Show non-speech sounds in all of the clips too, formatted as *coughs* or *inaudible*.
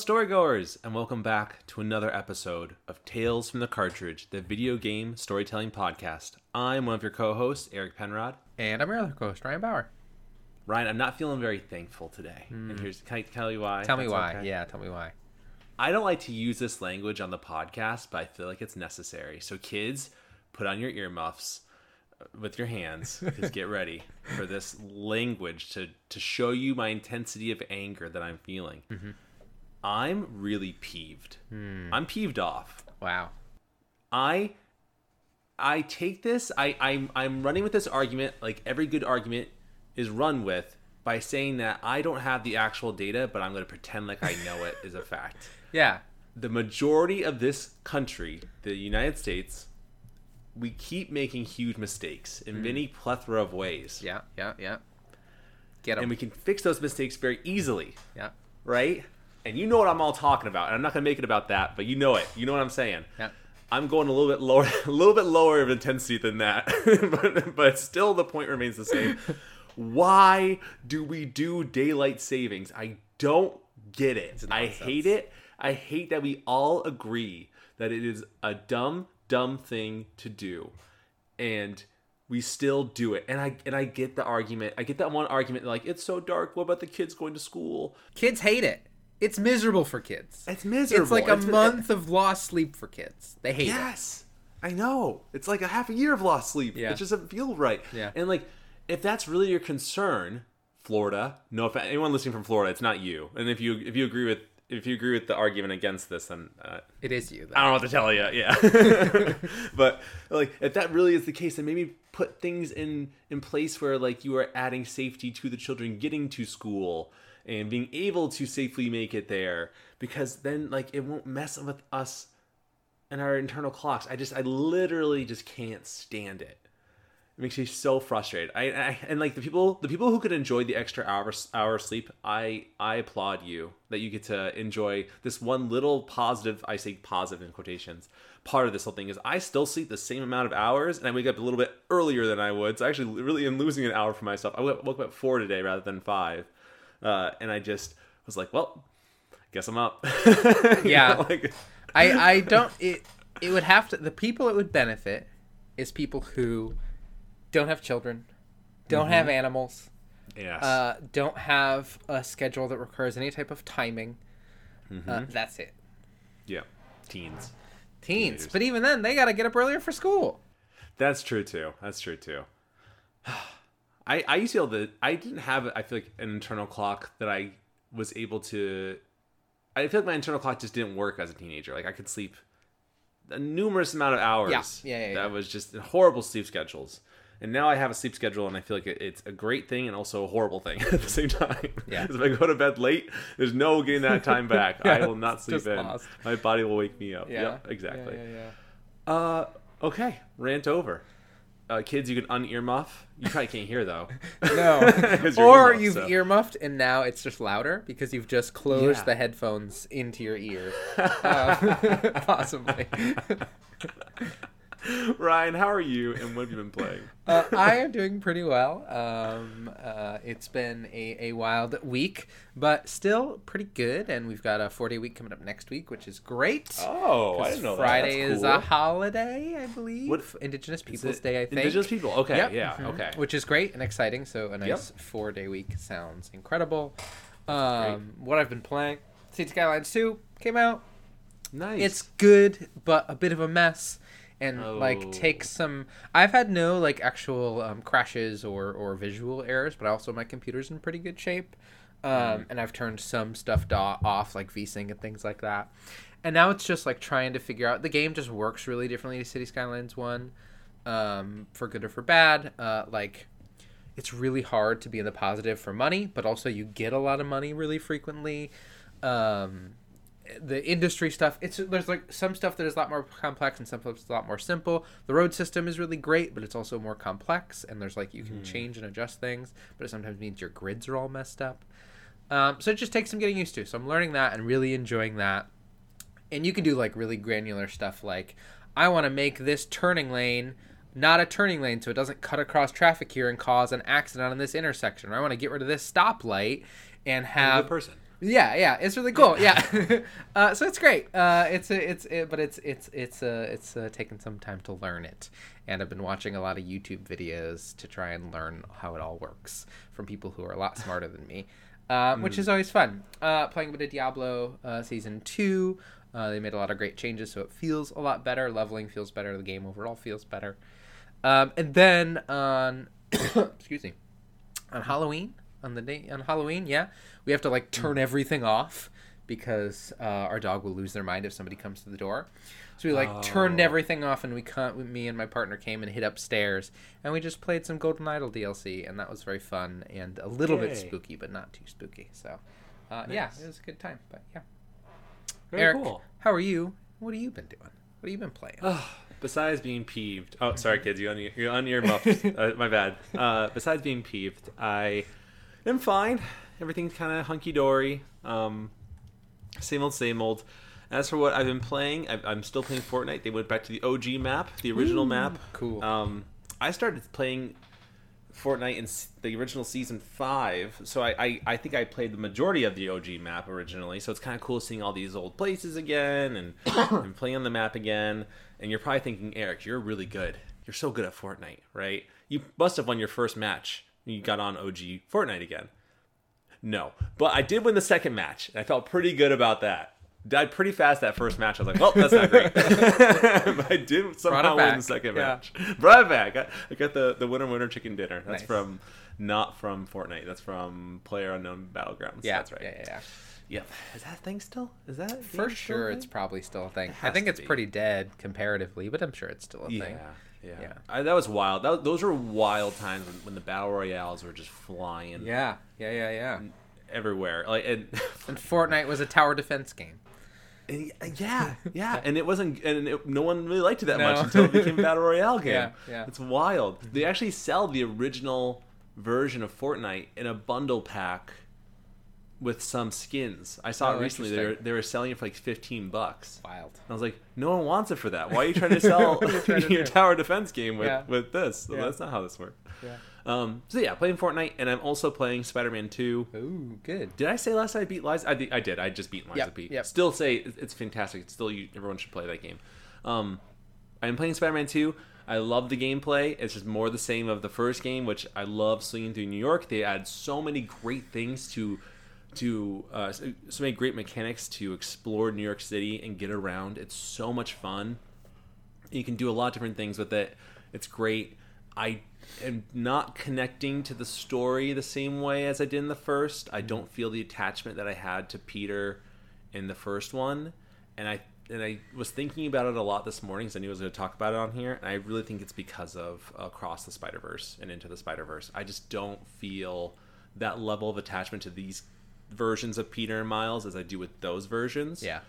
storygoers, and welcome back to another episode of Tales from the Cartridge, the video game storytelling podcast. I'm one of your co-hosts, Eric Penrod. And I'm your other co-host, Ryan Bauer. Ryan, I'm not feeling very thankful today, and here's can I tell you why? Hmm. Tell me That's why. okay? Yeah, tell me why. I don't like to use this language on the podcast, but I feel like it's necessary. So, kids, put on your earmuffs uh, with your hands because get ready *laughs* for this language to to show you my intensity of anger that I'm feeling. I'm really peeved. Hmm. I'm peeved off. Wow. I I take this. I I'm I'm running with this argument like every good argument is run with by saying that I don't have the actual data, but I'm going to pretend like I know it is a fact *laughs* Yeah. the majority of this country, the United States, we keep making huge mistakes in hmm. many plethora of ways. Yeah. Yeah. Yeah. Get them. And we can fix those mistakes very easily, Yeah. right? And you know what I'm all talking about. And I'm not going to make it about that, but you know it. You know what I'm saying. Yeah. I'm going a little bit lower, *laughs* a little bit lower of intensity than that, *laughs* but, but still the point remains the same. Why do we do daylight savings? I don't get it. I hate it. I hate that we all agree that it is a dumb, dumb thing to do, and we still do it. And I and I get the argument. I get that one argument like it's so dark. What about the kids going to school? Kids hate it. It's miserable for kids. It's miserable. It's like a It's- month of lost sleep for kids. They hate it. Yes, I know. It's like a half a year of lost sleep. Yeah. It just doesn't feel right. Yeah. And like, if that's really your concern, Florida. No, if anyone listening from Florida, it's not you. And if you if you agree with if you agree with the argument against this, then uh, It is you. Though. I don't know what to tell you. Yeah. *laughs* *laughs* but like, if that really is the case, then maybe put things in in place where like you are adding safety to the children getting to school and being able to safely make it there, because then like it won't mess with us and our internal clocks. I just, I literally just can't stand it. It makes me so frustrated. I, I and like the people, the people who could enjoy the extra hour hour sleep. I I applaud you that you get to enjoy this one little positive. I say positive in quotations. Part of this whole thing is I still sleep the same amount of hours, and I wake up a little bit earlier than I would. So I actually really am losing an hour for myself. I woke up at four today rather than five, uh, and I just was like, well, guess I'm up. *laughs* Yeah. know, like, I *laughs* I don't. It it would have to. The people it would benefit is people who don't have children, don't have animals, yes. uh, don't have a schedule that requires any type of timing. Mm-hmm. Uh, that's it. yeah. Teens. Teens, Teenagers. but even then, they got to get up earlier for school. That's true too. That's true too. *sighs* I I used to be able to. I didn't have. I feel like an internal clock that I was able to. I feel like my internal clock just didn't work as a teenager. Like I could sleep a numerous amount of hours. Yeah. Yeah, yeah, That was just horrible sleep schedules. And now I have a sleep schedule, and I feel like it's a great thing and also a horrible thing *laughs* at the same time. Yeah. *laughs* if I go to bed late, there's no getting that time *laughs* back. I will not sleep in. lost. My body will wake me up. Yeah, Yep, exactly. Yeah, yeah, yeah. Uh, okay, rant over. Uh, kids, you can unearmuff. You probably can't hear though. *laughs* No. *laughs* or earmuffed, you've so. earmuffed and now it's just louder because you've just closed Yeah. the headphones into your ear. *laughs* Uh, possibly. *laughs* Ryan, how are you, and what have you been playing? Uh, I am doing pretty well. Um, uh, it's been a, a wild week, but still pretty good. And we've got a four day week coming up next week, which is great. Oh, 'Cause Friday is a holiday, I believe. What- Indigenous Peoples Day, I think. Indigenous people. Okay, Yep. yeah, Mhm. okay. Which is great and exciting. So a nice four day week sounds incredible. Um, what I've been playing, City Skylines 2 came out. Nice. It's good, but a bit of a mess. And Oh. like take some. I've had no like actual um, crashes or or visual errors, but also my computer's in pretty good shape. Um, Mm. And I've turned some stuff do- off, like VSync and things like that. And now it's just like trying to figure out. The game just works really differently to City Skylines One, um, for good or for bad. Uh, like it's really hard to be in the positive for money, but also you get a lot of money really frequently. Um, the industry stuff, it's there's like some stuff that is a lot more complex and some stuff is a lot more simple. The road system is really great, but it's also more complex, and there's like you can change and adjust things, but it sometimes means your grids are all messed up. Um, so it just takes some getting used to. So I'm learning that and really enjoying that. And you can do like really granular stuff like I want to make this turning lane not a turning lane so it doesn't cut across traffic here and cause an accident on this intersection. Or I want to get rid of this stoplight and have good person. Yeah, yeah, it's really cool. Yeah, *laughs* uh, so it's great. Uh, it's a, it's it, but it's it's it's uh, it's uh, taken some time to learn it, and I've been watching a lot of YouTube videos to try and learn how it all works from people who are a lot smarter than me, uh, which is always fun. Uh, playing a bit of Diablo uh, season two. Uh, they made a lot of great changes, so it feels a lot better. Leveling feels better. The game overall feels better. Um, and then on, *coughs* excuse me, on Halloween, on the day on Halloween, yeah, we have to like turn everything off because uh, our dog will lose their mind if somebody comes to the door. So we like turned Oh. everything off, and we come, me and my partner came and hid upstairs, and we just played some Golden Idol DLC, and that was very fun and a little bit spooky, but not too spooky. So, uh, yeah, it was a good time. But yeah, Very Eric, cool. how are you? What have you been doing? What have you been playing? Besides being peeved, oh sorry kids, you on your, you're on your muffs. *laughs* uh, my bad. Uh, besides being peeved, I am fine. Everything's kind of hunky dory. Um, same old, same old. As for what I've been playing, I, I'm still playing Fortnite. They went back to the OG map, the original map. cool. Um, I started playing Fortnite in the original season five, so I, I, I think I played the majority of the OG map originally. So it's kind of cool seeing all these old places again and, *coughs* and playing on the map again. And you're probably thinking, Eric, you're really good. You're so good at Fortnite, right? You must have won your first match. You got on OG Fortnite again. No, but I did win the second match, and I felt pretty good about that. Died pretty fast that first match. I was like, "Well, that's not great." *laughs* but I did somehow win the second Yeah. match. Brought it back. I, I got the the winner winner chicken dinner. That's Nice. from not from Fortnite. That's from Player Unknown Battlegrounds. yeah, that's right. Yeah, yeah, yeah. Yep. Is that a thing still? Is that For game still a sure, it's probably still a thing. I think it's be. pretty dead comparatively, but I'm sure it's still a yeah. thing. Yeah, Yeah. I, that was wild. That, those were wild times when, when the battle royales were just flying Yeah, yeah, yeah, yeah. everywhere. Like, and, *laughs* And Fortnite was a tower defense game. and uh, yeah, *laughs* yeah, and it wasn't, and it, no one really liked it that No. much until it became a battle *laughs* royale game. Yeah, yeah. It's wild. They actually sell the original version of Fortnite in a bundle pack with some skins. I saw Oh, it recently. They were, they were selling it for like fifteen bucks. Wild. I was like, no one wants it for that. Why are you trying to *laughs* sell What are you trying to *laughs* your do? tower defense game with, Yeah. with this? So Yeah. That's not how this works. Yeah. Um, so yeah, playing Fortnite, and I'm also playing Spider-Man 2. Ooh, good. Did I say last time I beat Liza? I, did- I did. I just beat Liza Yep, P. yep. Still say it's fantastic. It's still you, everyone should play that game. Um, I'm playing Spider-Man 2. I love the gameplay. It's just more the same of the first game, which I love swinging through New York. They add so many great things to to uh, so many great mechanics to explore New York City and get around. It's so much fun. You can do a lot of different things with it. It's great. I am not connecting to the story the same way as I did in the first. I don't feel the attachment that I had to Peter in the first one, and I and I was thinking about it a lot this morning because I knew I was going to talk about it on here, and I really think it's because of Across the Spider Verse and Into the Spider Verse. I just don't feel that level of attachment to these versions of Peter and Miles as I do with those versions Yeah.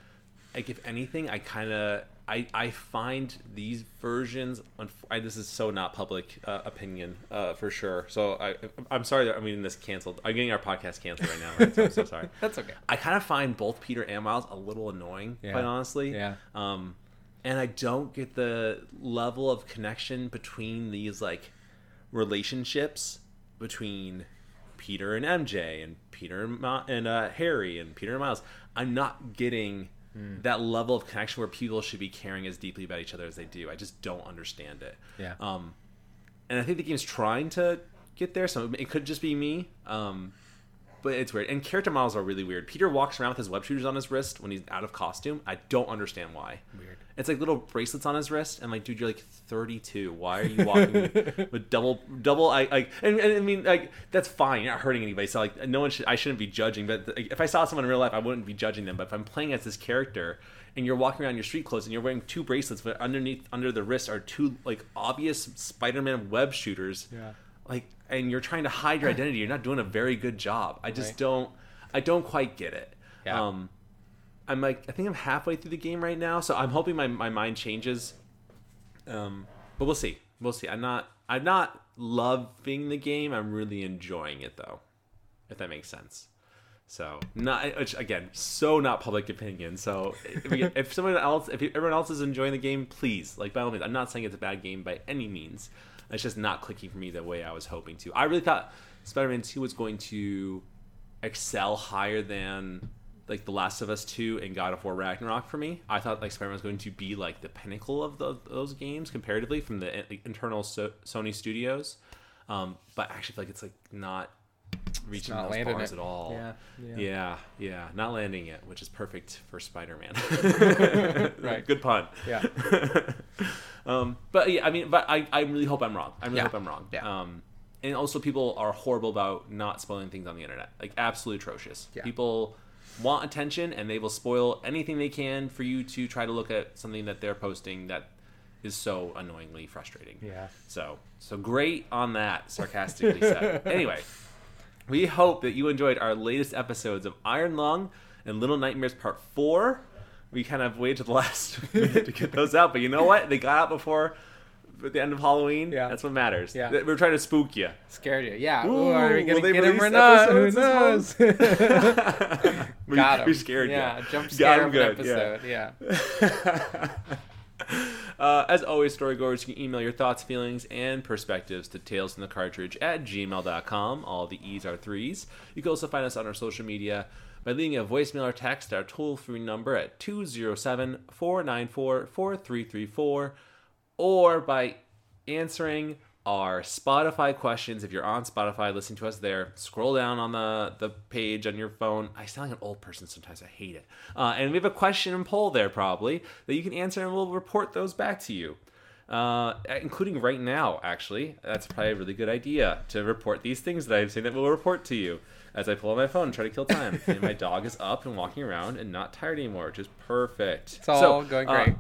like if anything i kind of I, I find these versions I, this is so not public uh, opinion uh, for sure so I, i'm sorry that i'm getting this canceled i'm getting our podcast canceled right now right? so i'm so sorry *laughs* That's okay. i kind of find both peter and miles a little annoying Yeah. quite honestly Yeah. um and i don't get the level of connection between these like relationships between Peter and MJ and Peter and, Ma- and uh, Harry and Peter and Miles. I'm not getting Hmm. that level of connection where people should be caring as deeply about each other as they do. I just don't understand it. Yeah. Um, and I think the game's trying to get there, so it could just be me. Um, but it's weird. And character models are really weird. Peter walks around with his web shooters on his wrist when he's out of costume. I don't understand why. Weird. It's like little bracelets on his wrist. I'm like, dude, you're like 32. Why are you walking *laughs* with double, double? I like, and, and I mean, like, that's fine. You're not hurting anybody. So like, no one should. I shouldn't be judging. But like, if I saw someone in real life, I wouldn't be judging them. But if I'm playing as this character, and you're walking around in your street clothes, and you're wearing two bracelets, but underneath, under the wrist, are two like obvious Spider-Man web shooters. Yeah. Like, and you're trying to hide your identity. You're not doing a very good job. I just Right. don't. I don't quite get it. Yeah. Um, I'm like I think I'm halfway through the game right now, so I'm hoping my, my mind changes. Um, but we'll see. We'll see. I'm not I'm not loving the game. I'm really enjoying it though, if that makes sense. So not which again, so not public opinion. So if, we- if someone else, if everyone else is enjoying the game, please like by all means. I'm not saying it's a bad game by any means. It's just not clicking for me the way I was hoping to. I really thought Spider-Man Two was going to excel higher than like The Last of Us 2 and God of War Ragnarok for me. I thought like Spider-Man was going to be like the pinnacle of the, those games comparatively from the internal so- Sony studios. Um, but I actually feel like it's like not reaching not those landing bars it. at all. Yeah, yeah. yeah, yeah, not landing it, which is perfect for Spider-Man. *laughs* *laughs* Right. Good pun. Yeah. *laughs* um, but yeah, I mean, but I, I really hope I'm wrong. I really Yeah. hope I'm wrong. Yeah. Um, and also, people are horrible about not spoiling things on the internet. Like, absolutely atrocious. Yeah. People want attention, and they will spoil anything they can for you to try to look at something that they're posting that is so annoyingly frustrating. Yeah. So, so great on that, sarcastically said. Anyway, we hope that you enjoyed our latest episodes of Iron Lung and Little Nightmares Part 4. We kind of waited to the *laughs* last minute to get those out, but you know what? They got out before the end of Halloween. Yeah. That's what matters. Yeah. We're trying to spook you. Scared you. Yeah. Ooh, Ooh, are we gonna get him or not? Who knows? *laughs* we, Got him. we scared you. Yeah. Jump scare of an good, yeah. episode. Yeah. *laughs* Uh, as always, storygoers, you can email your thoughts, feelings, and perspectives to talesfromthecartridge at gmail.com. All the E's are threes. You can also find us on our social media by leaving a voicemail or text our toll free number at 207 494 4334 or by answering our Spotify questions. If you're on Spotify, listen to us there. Scroll down on the, the page on your phone. I sound like an old person sometimes. I hate it. Uh, and we have a question and poll there probably that you can answer, and we'll report those back to you. Uh, including right now, actually. That's probably a really good idea to report these things that I'm saying that we'll report to you as I pull out my phone and try to kill time. *laughs* and my dog is up and walking around and not tired anymore, which is perfect. It's all going uh, great.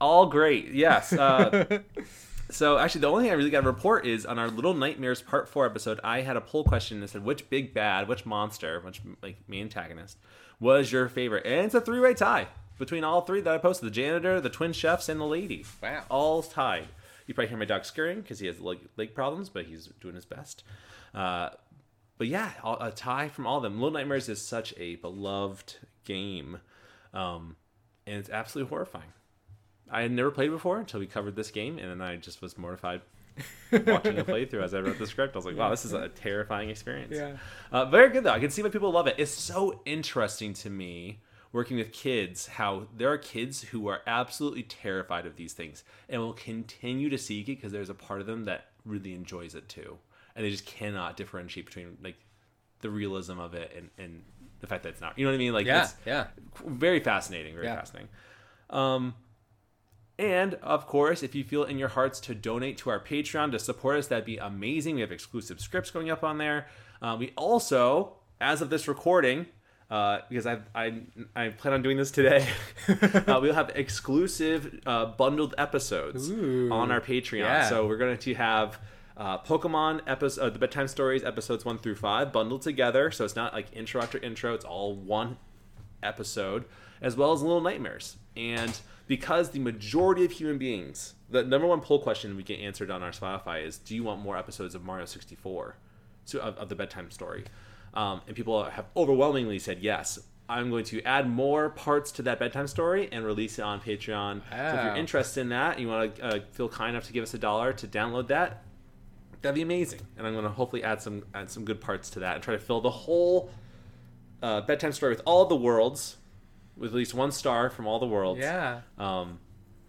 all great, yes. *laughs* So actually, the only thing I really got to report is on our Little Nightmares Part Four episode. I had a poll question that said, "Which big bad, which monster, which like main antagonist, was your favorite?" And it's a three-way tie between all three that I posted: the janitor, the twin chefs, and the lady. Wow. all tied. You probably hear my dog scurrying because he has leg, leg problems, but he's doing his best. Uh, but yeah, all- a tie from all of them. Little Nightmares is such a beloved game, um, and it's absolutely horrifying. I had never played before until we covered this game, and then I just was mortified *laughs* watching a playthrough as I wrote the script. I was like, wow, this is a terrifying experience. Yeah. Uh, very good, though. I can see why people love it. It's so interesting to me working with kids how there are kids who are absolutely terrified of these things and will continue to seek it because there's a part of them that really enjoys it too. And they just cannot differentiate between like the realism of it and, and the fact that it's not. You know what I mean? Like, Yeah. it's, Yeah. very fascinating very Yeah. fascinating um and of course if you feel in your hearts to donate to our patreon to support us that'd be amazing we have exclusive scripts going up on there uh, we also as of this recording uh, because I, I I plan on doing this today. *laughs* uh, we'll have exclusive uh, bundled episodes Ooh. on our Patreon. Yeah. So we're going to have uh, Pokemon episode, uh, the bedtime stories episodes one through five bundled together. So it's not like intro after intro; it's all one episode, as well as Little Nightmares. And because the majority of human beings, the number one poll question we get answered on our Spotify is, "Do you want more episodes of Mario 64?" So of, of the bedtime story, um, and people have overwhelmingly said yes. I'm going to add more parts to that bedtime story and release it on Patreon. So if you're interested in that, and you want to uh, feel kind enough to give us a dollar to download that, that'd be amazing. And I'm going to hopefully add some add some good parts to that and try to fill the whole uh, bedtime story with all the worlds, with at least one star from all the worlds. Yeah. Um,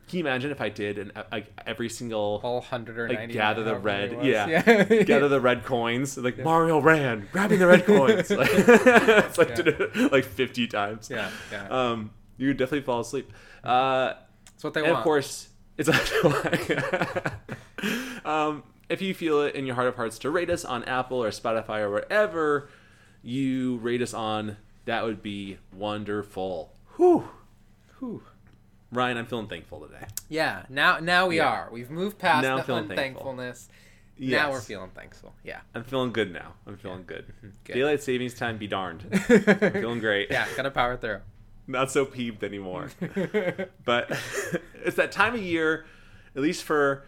can you imagine if I did an like every single All hundred or like ninety. gather the red, it yeah, *laughs* gather the red coins, like Mario ran, grabbing the red coins, *laughs* like, *laughs* it's like Yeah. like fifty times. Yeah, yeah. Um, you would definitely fall asleep. Uh, That's what they and want. of course, it's um, if you feel it in your heart of hearts to rate us on Apple or Spotify or wherever you rate us on, that would be wonderful. Whew. Whew. Ryan, I'm feeling thankful today. Yeah. Now, now we Yeah. are. We've moved past Now the unthankfulness. Yes. Now we're feeling thankful. Yeah. I'm feeling good now. I'm feeling good. *laughs* Good. Daylight savings time be darned. *laughs* I'm feeling great. Yeah. Gotta power through. *laughs* Not so peeved anymore. but it's that time of year, at least for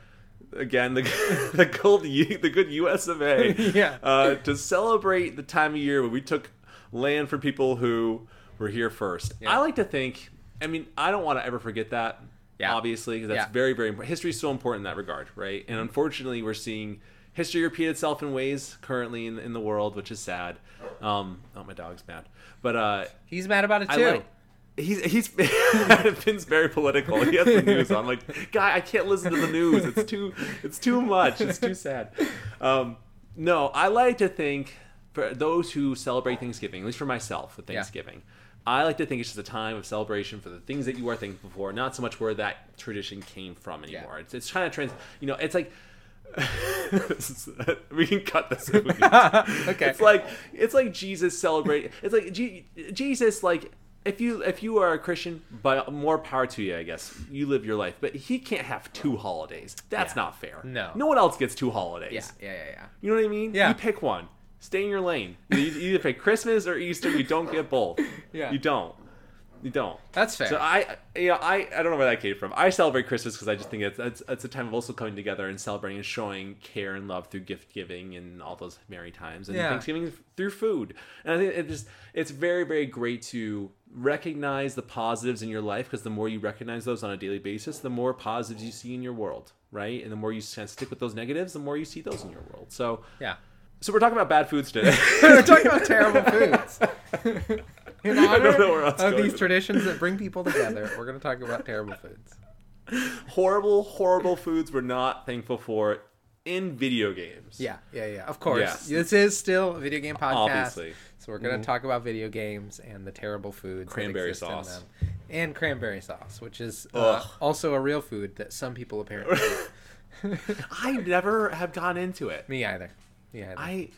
again the the gold U- the good U.S. of A. Yeah. Uh, to celebrate the time of year when we took land from people who were here first. Yeah. I like to think. I mean, I don't want to ever forget that. Yeah. Obviously, because that's Yeah. very very important. History is so important in that regard, right? And unfortunately, we're seeing history repeat itself in ways currently in, in the world, which is sad. Um, oh, my dog's mad, but uh, He's mad about it too. like. He's he's *laughs* Finn's very political. He has the news on. I'm like, guy, I can't listen to the news. It's too it's too much. It's too sad. Um, no, I like to think for those who celebrate Thanksgiving, at least for myself with Thanksgiving, I like to think it's just a time of celebration for the things that you are thankful for, not so much where that tradition came from anymore. It's it's trying to trans. You know, it's like. is- *laughs* we can cut this. If we need to. *laughs* Okay. It's like it's like Jesus celebrate. It's like G- Jesus like if you if you are a Christian, but more power to you, I guess you live your life. But he can't have two holidays. That's Yeah. not fair. No. no one else gets two holidays. Yeah, yeah, yeah, yeah. You know what I mean? Yeah. You pick one. Stay in your lane. You either pick Christmas or Easter. You don't get both. Yeah. You don't. You don't. That's fair. So I, you know, I, I don't know where that came from. I celebrate Christmas because I just think it's, it's it's a time of also coming together and celebrating and showing care and love through gift giving and all those merry times and Yeah. Thanksgiving through food. And I think it just it's very very great to recognize the positives in your life because the more you recognize those on a daily basis, the more positives you see in your world, right? And the more you kind of stick with those negatives, the more you see those in your world. So yeah. So we're talking about bad foods today. *laughs* We're talking about terrible *laughs* foods. *laughs* In honor of these traditions that bring people together, we're going to talk about terrible foods. horrible, horrible foods we're not thankful for in video games. Yeah, yeah, yeah. Of course. Yes. This is still a video game podcast. Obviously. So we're going to talk about video games and the terrible foods that Cranberry sauce. them. And cranberry sauce, which is uh, also a real food that some people apparently. I never have gone into it. Me either. Either. I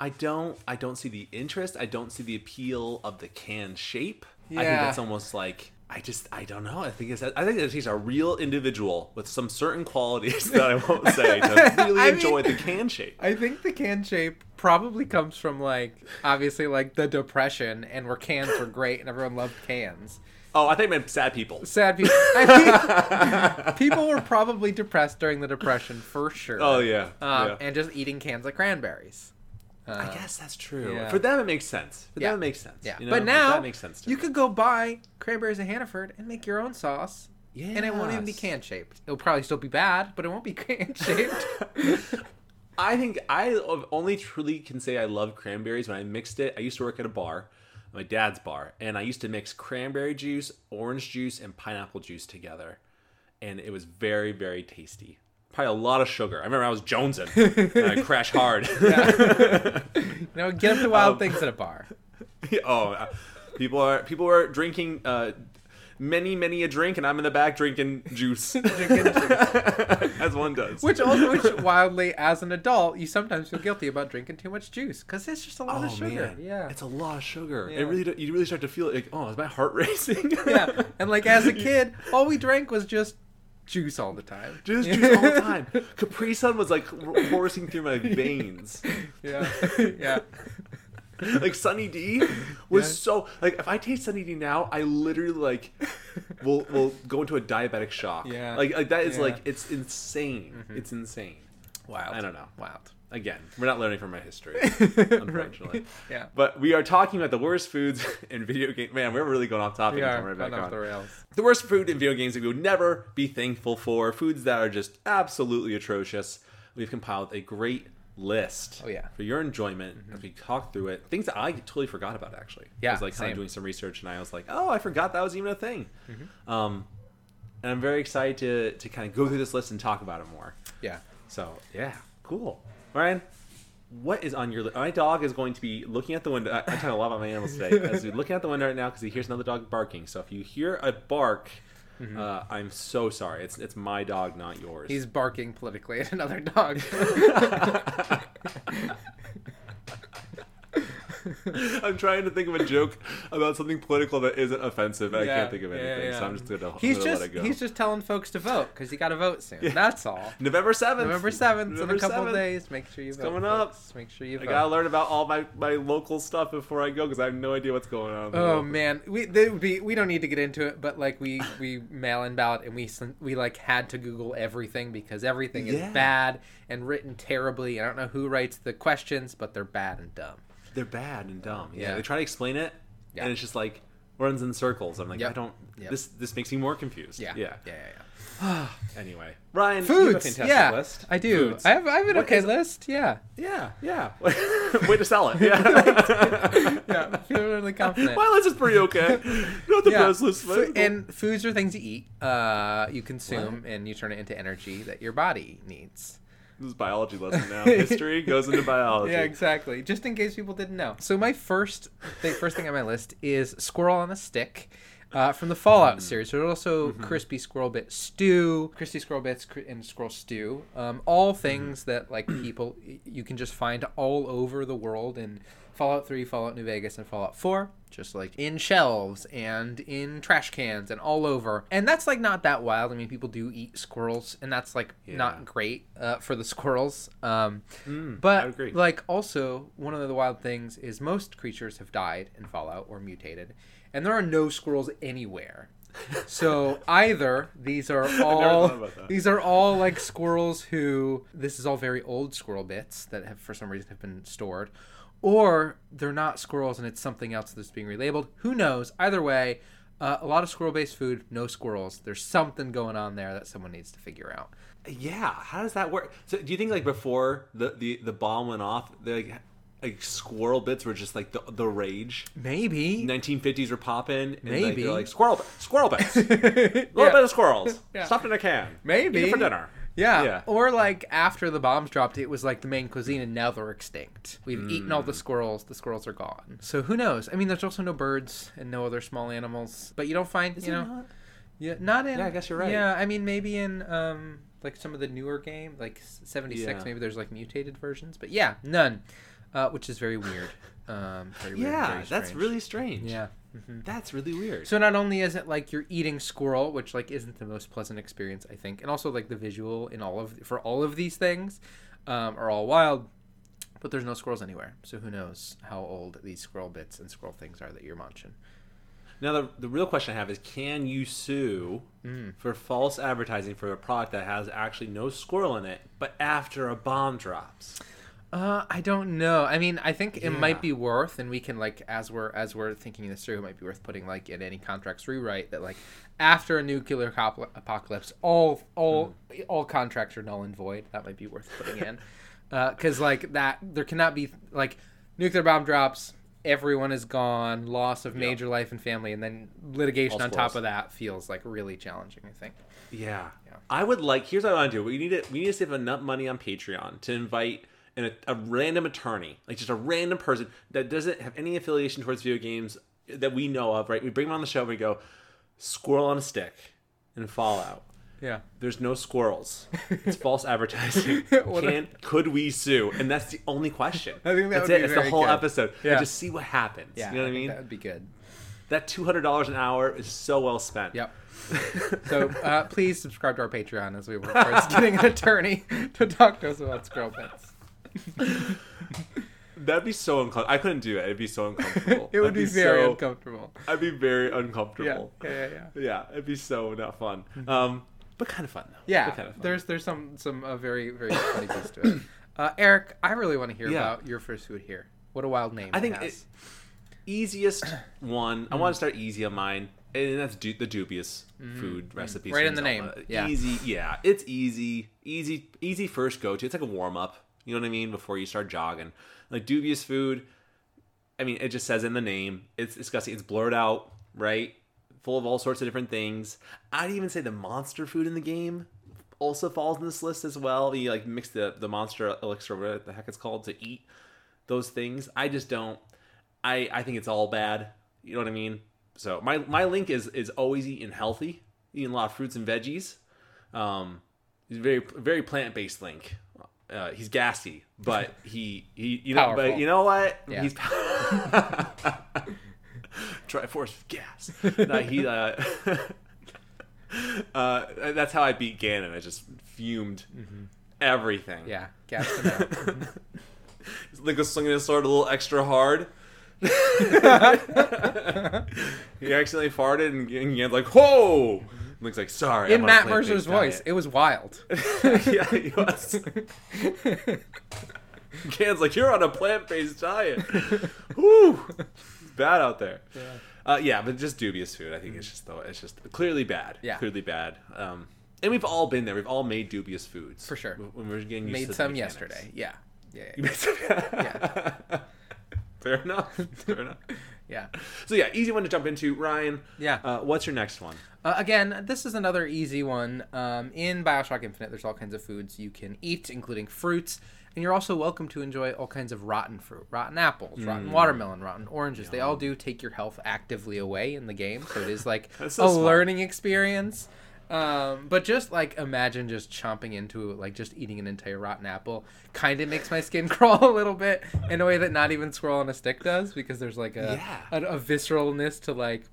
I don't I don't see the interest. I don't see the appeal of the can shape. I think Yeah. that's almost like I just I don't know. I think it's I think it takes a real individual with some certain qualities *laughs* that I won't say to *laughs* really I enjoy mean- the can shape. I think the can shape probably comes from like obviously like the depression and where cans were great and everyone loved cans. Oh, I think I meant sad people. Sad people. I mean, *laughs* people were probably depressed during the depression for sure. Oh yeah. Um, yeah. and just eating cans of cranberries. Uh, I guess that's true. yeah. For them, it makes sense. For Yeah. them, it makes sense. Yeah, you know? but now that makes sense. You me. could go buy cranberries at Hannaford and make your own sauce, Yeah. and it won't even be can shaped. It'll probably still be bad, but it won't be *laughs* can shaped. *laughs* I think I only truly can say I love cranberries when I mixed it. I used to work at a bar, my dad's bar, and I used to mix cranberry juice, orange juice, and pineapple juice together, and it was very, very tasty. Probably a lot of sugar. I remember I was jonesing, and I crash hard. *laughs* you *laughs* know, get up to wild Um, things at a bar. *laughs* oh, uh, people are people are drinking uh, many, many a drink, and I'm in the back drinking juice, *laughs* *laughs* as one does. Which also, which wildly, as an adult, you sometimes feel guilty about drinking too much juice because it's just a lot of oh, sugar. Oh, man, Yeah. it's a lot of sugar. Yeah. It really, you really start to feel like, oh, is my heart *laughs* racing? yeah. And like as a kid, all we drank was just juice all the time. Just juice all the time. Capri Sun was like r- coursing through my veins. Yeah. yeah. *laughs* Like Sunny D was Yeah. so like if I taste Sunny D now, I literally like will will go into a diabetic shock. Yeah. Like like that is Yeah. like it's insane. Mm-hmm. It's insane. Wild. I don't know. Wild. Again, we're not learning from my history, *laughs* unfortunately. Yeah. But we are talking about the worst foods *laughs* in video game. Man, we're really going off topic. We are right going back off on. the rails. The worst food in video games that we would never be thankful for, foods that are just absolutely atrocious. We've compiled a great list Oh, yeah. Mm-hmm. for your enjoyment as we talk through it. Things that I totally forgot about actually. Yeah, I was like kind of doing some research and I was like, oh, I forgot that was even a thing. Mm-hmm. Um, and I'm very excited to, to kind of go through this list and talk about it more. Yeah. So yeah, cool. Ryan, what is on your list? My dog is going to be looking at the window. I, I'm talking a lot about my animals today. As we're looking out the window right now because he hears another dog barking. So if you hear a bark, uh, I'm so sorry. It's it's my dog, not yours. He's barking politically at another dog. *laughs* *laughs* *laughs* I'm trying to think of a joke about something political that isn't offensive. and I can't think of anything, yeah. so I'm just gonna, he's gonna just let it go. he's just telling folks to vote because you got to vote soon. That's all. November seventh. November seventh in a couple 7th. days. Make sure you vote. coming up. folks. Make sure you Vote. I gotta learn about all my, my local stuff before I go because I have no idea what's going on. Oh man, we be we don't need to get into it, but like we we mail in ballot and we we like had to Google everything because everything is bad and written terribly. I don't know who writes the questions, but they're bad and dumb. They're bad and dumb. Yeah, Yeah. they try to explain it, Yeah. and it's just like runs in circles. I'm like, Yep. I don't. Yep. This this makes me more confused. Yeah. yeah. Yeah. Yeah. *sighs* Anyway, Ryan, you have a Foods. fantastic Yeah. list. I do. Foods. I have. I have an What okay is- list. Yeah. Yeah, yeah. *laughs* Way to sell it. *laughs* Yeah. Yeah. Feel really confident. My list is pretty okay. *laughs* Not the Yeah. best list, but and foods are things you eat, uh, you consume, and you turn it into energy that your body needs. This is biology lesson now. *laughs* History goes into biology. Yeah, exactly. Just in case people didn't know. So my first, the first thing on my list is squirrel on a stick. Uh, from the Fallout series, there's also crispy squirrel bit stew, crispy squirrel bits, cr- and squirrel stew. Um, all things that like people you can just find all over the world in Fallout 3, Fallout New Vegas, and Fallout 4. Just like in shelves and in trash cans and all over. And that's like not that wild. I mean, people do eat squirrels, and that's like Yeah. not great uh, for the *laughs* squirrels. Um, Mm, but like also one of the wild things is most creatures have died in Fallout or mutated, and there are no squirrels anywhere. *laughs* So either these are all thought about that. these are all like squirrels who this is all very old squirrel bits that have for some reason have been stored, or they're not squirrels and it's something else that's being relabeled. Who knows? Either way, uh, a lot of squirrel-based food, no squirrels. There's something going on there that someone needs to figure out. Yeah, how does that work? So, do you think like before the the, the bomb went off, the like, like squirrel bits were just like the the rage? Maybe 1950s were popping. And Like, Maybe. they're like squirrel squirrel bits, a *laughs* little Yeah. bit of squirrels, *laughs* Yeah. stuffed in a can. Maybe. For dinner. Yeah. Yeah. Or like after the bombs dropped, it was like the main cuisine, and now they're extinct. We've eaten all the Mm. squirrels. The squirrels are gone. So who knows? I mean, there's also no birds and no other small animals. But you don't find, Is you know, not? yeah, not in. Yeah, I guess you're right. Yeah, I mean, maybe in um like some of the newer game, like '76, Yeah. maybe there's like mutated versions. But yeah, none, uh, which is very weird. Um, very weird, Yeah, very that's really strange. yeah. Hmm That's really weird. So not only is it like you're eating squirrel, which like isn't the most pleasant experience, I think, and also like the visual in all of for all of these things um, are all wild, but there's no squirrels anywhere. So who knows how old these squirrel bits and squirrel things are that you're munching? Now, the, the real question I have is can you sue Mm. for false advertising for a product that has actually no squirrel in it, but after a bomb drops? Uh, I don't know. I mean, I think it Yeah. might be worth, and we can like as we're as we're thinking this through, it might be worth putting like in any contracts rewrite that like after a nuclear cop- apocalypse, all all all contracts are null and void. That might be worth putting in, because like that there cannot be like nuclear bomb drops. Everyone is gone, loss of Yep. major life and family, and then litigation on top of that feels like really challenging. I think. Yeah. Yeah. I would like. Here's what I want to do. We need to. We need to save enough money on Patreon to invite an, a random attorney, like just a random person that doesn't have any affiliation towards video games that we know of. Right? We bring them on the show. and We go, squirrel on a stick, in Fallout. Yeah. There's no squirrels. *laughs* It's false advertising. *laughs* What a- could we sue? And that's the only question. *laughs* I think that that's it. It's the whole good. episode. Yeah. And just see what happens. Yeah. you know what I mean? That would be good. That two hundred dollars an hour is so well spent. Yep. So uh, please subscribe to our Patreon as we work towards getting an attorney to talk to us about squirrel bits. *laughs* That'd be so uncomfortable. I couldn't do it. It'd be so uncomfortable. It would I'd be, very so- uncomfortable. I'd be very uncomfortable. Yeah. Yeah. Yeah. *laughs* Yeah, it'd be so not fun. Um, but kind of fun though. Yeah. Kind of fun. There's there's some some uh, very very funny piece to it. *coughs* Uh, Eric, I really want to hear Yeah. about your first food here. What a wild name! I think it easiest one. I want to start easy on mine, and that's du- the dubious food recipes. Right in the name. Yeah. Easy. Yeah, it's easy. Easy. Easy first go to. It's like a warm up. You know what I mean? Before you start jogging, like dubious food. I mean, it just says in the name. It's disgusting. It's blurred out, right? Full of all sorts of different things. I'd even say the monster food in the game also falls in this list as well. You like mix the the monster elixir, whatever the heck it's called, to eat those things. I just don't. I I think it's all bad. You know what I mean? So my my link is is always eating healthy, eating a lot of fruits and veggies. Um, very very plant based link. Uh, he's gassy, but *laughs* he he you know Powerful. but you know what? Yeah. He's *laughs* Triforce gas. *laughs* No, he uh, uh, that's how I beat Ganon. I just fumed everything. Mm-hmm. yeah, gassed him out. Link was swinging his sword a little extra hard. he accidentally farted, and Gan's like, "Whoa!" Link's like, "Sorry." In I'm on a Matt Mercer's voice, diet." it was wild. *laughs* *laughs* yeah, he was. Gan's like, "You're on a plant-based diet." *laughs* Whoo, it's bad out there. Uh, yeah, but just dubious food. I think it's just though it's just clearly bad. Yeah. clearly bad. Um, and we've all been there. We've all made dubious foods For sure. When we're getting used to Made the some yesterday. Yeah. Yeah. Yeah. Yeah. Fair enough. Fair enough. Yeah. So yeah, easy one to jump into. Ryan. Yeah. Uh, what's your next one? Uh, again, this is another easy one. Um, in Bioshock Infinite, there's all kinds of foods you can eat, including fruits, and you're also welcome to enjoy all kinds of rotten fruit, rotten apples, rotten watermelon, rotten oranges. They all do take your health actively away in the game, so it is like a *laughs* That's so smart. learning experience. Um, but just like imagine just chomping into like just eating an entire rotten apple, kind of makes my skin *laughs* crawl a little bit in a way that not even Squirrel on a Stick does, because there's like a Yeah. a, a visceralness to like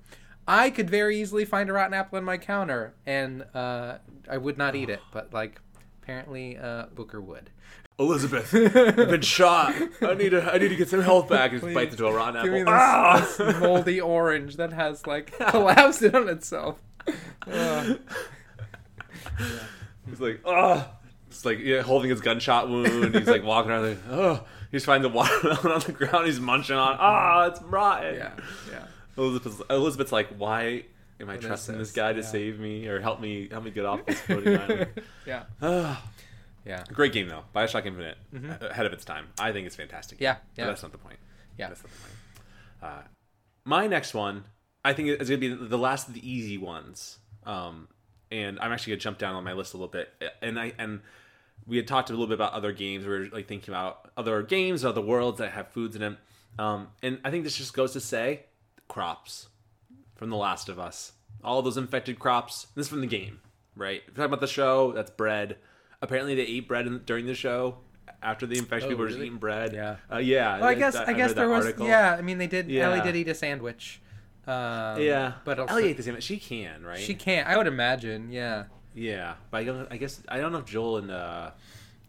I could very easily find a rotten apple in my counter and uh, I would not eat it, but like apparently uh, Booker would. Elizabeth, *laughs* I've been shot. I need to. I need to get some health back. And bites into a rotten Give me apple. this, Ah! this moldy orange that has like *laughs* collapsed in on itself. Uh, He's like, oh, it's like yeah, holding his gunshot wound. He's like walking around like, oh. He's finding the watermelon *laughs* on the ground. He's munching on. Ah, it's rotten. yeah, yeah. Elizabeth's, Elizabeth's like, why am I trusting this guy to Yeah. save me or help me help me get off this floating *laughs* island? yeah, *sighs* Ah. yeah, Great game though, Bioshock Infinite, a- ahead of its time. I think it's fantastic. Mm-hmm. Yeah, but yeah. that's not the point. Yeah. that's not the point. Uh, my next one, I think, it's going to be the last of the easy ones. Um, and I'm actually going to jump down on my list a little bit. And I and we had talked a little bit about other games. We were like thinking about other games, other worlds that have foods in them. Um, and I think this just goes to say, crops from The Last of Us. All those infected crops. This is from the game, right? If you're talking about the show, that's bread. Apparently, they ate bread in, during the show. After the infection, Oh, people were just eating bread. Yeah. Uh, yeah. Well, I guess that- I guess there that was article. yeah. I mean, they did. Yeah. Ellie did eat a sandwich. Um, Yeah. but also, Ellie ate the sandwich. She can, right? she can't. I would imagine. Yeah. Yeah, but I don't. I guess I don't know if Joel and uh,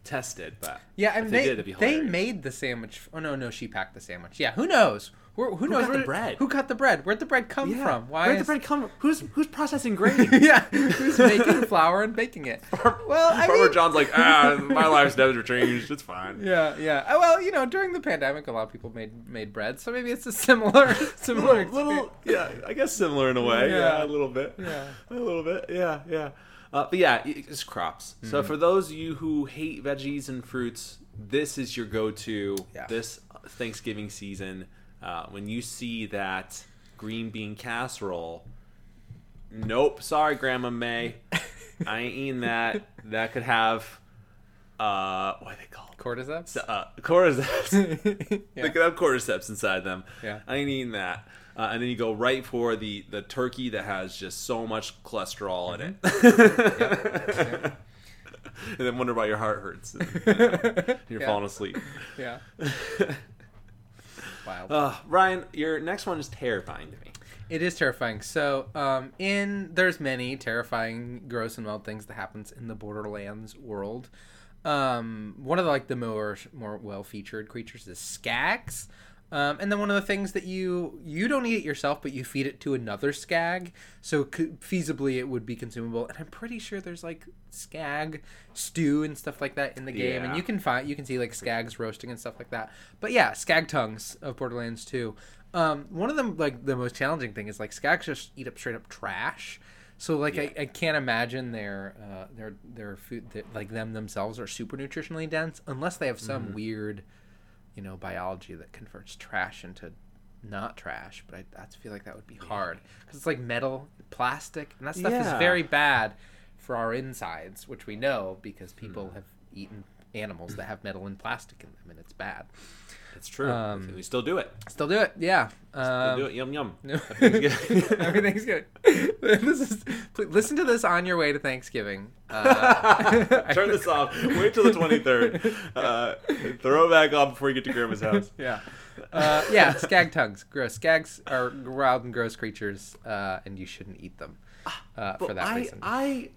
Tess did, but Yeah, I if mean, they they did, it'd be they made the sandwich. Oh no, no, she packed the sandwich. Yeah, who knows? Who, who knows got the bread? Who got the bread? Where'd the bread come Yeah. from? Why? Where'd the bread come? from? Who's who's processing grain? *laughs* yeah, who's making *laughs* flour and baking it? Well, I Farmer mean, John's like, ah, *laughs* my life's never changed. It's fine. yeah, yeah. Oh, well, you know, during the pandemic, a lot of people made made bread, so maybe it's a similar similar. little, little, yeah, I guess similar in a way. Yeah, Yeah. a little bit. Yeah. a little bit. Yeah, yeah. Uh, but yeah, it's crops. So Mm-hmm. for those of you who hate veggies and fruits, this is your go-to Yeah. this Thanksgiving season. Uh, when you see that green bean casserole, nope, sorry, Grandma May, *laughs* I ain't eating that. That could have, uh, what are they called? cordyceps. Uh, cordyceps. *laughs* *laughs* yeah. They could have cordyceps inside them. Yeah. I ain't eating that. Uh, and then you go right for the the turkey that has just so much cholesterol in it. Mm-hmm. and then wonder why your heart hurts. and you're Yeah. falling asleep. yeah. Wow. Uh, Ryan, your next one is terrifying to me. It is terrifying. So, um, in there's many terrifying, gross, and wild things that happens in the Borderlands world. Um, one of the, like the more more well featured creatures is skags. Um, and then one of the things that you you don't eat it yourself, but you feed it to another skag, so c- feasibly it would be consumable. And I'm pretty sure there's like skag stew and stuff like that in the game, and you can find you can see like skags roasting and stuff like that. But yeah, skag tongues of Borderlands 2. Um, one of them like the most challenging thing is like skags just eat up straight up trash. So like I, I can't imagine their uh, their their food that, like them themselves are super nutritionally dense unless they have some Mm-hmm. weird, you know, biology that converts trash into not trash. But I, I feel like that would be hard because it's like metal, plastic, and that stuff is very bad for our insides, which we know because people Hmm. have eaten animals that have metal and plastic in them, and it's bad. It's true. Um, we still do it. Still do it, yeah. Still Um, do it. Yum yum. no. *laughs* Everything's good. *laughs* Everything's good. *laughs* this is please, listen to this on your way to Thanksgiving. Uh, Turn this off. Wait till the 23rd. Uh, throw it back on before you get to Grandma's house. yeah, uh, yeah. Skag tongues, gross. Skags are wild and gross creatures, uh, and you shouldn't eat them uh, for that I, reason. I,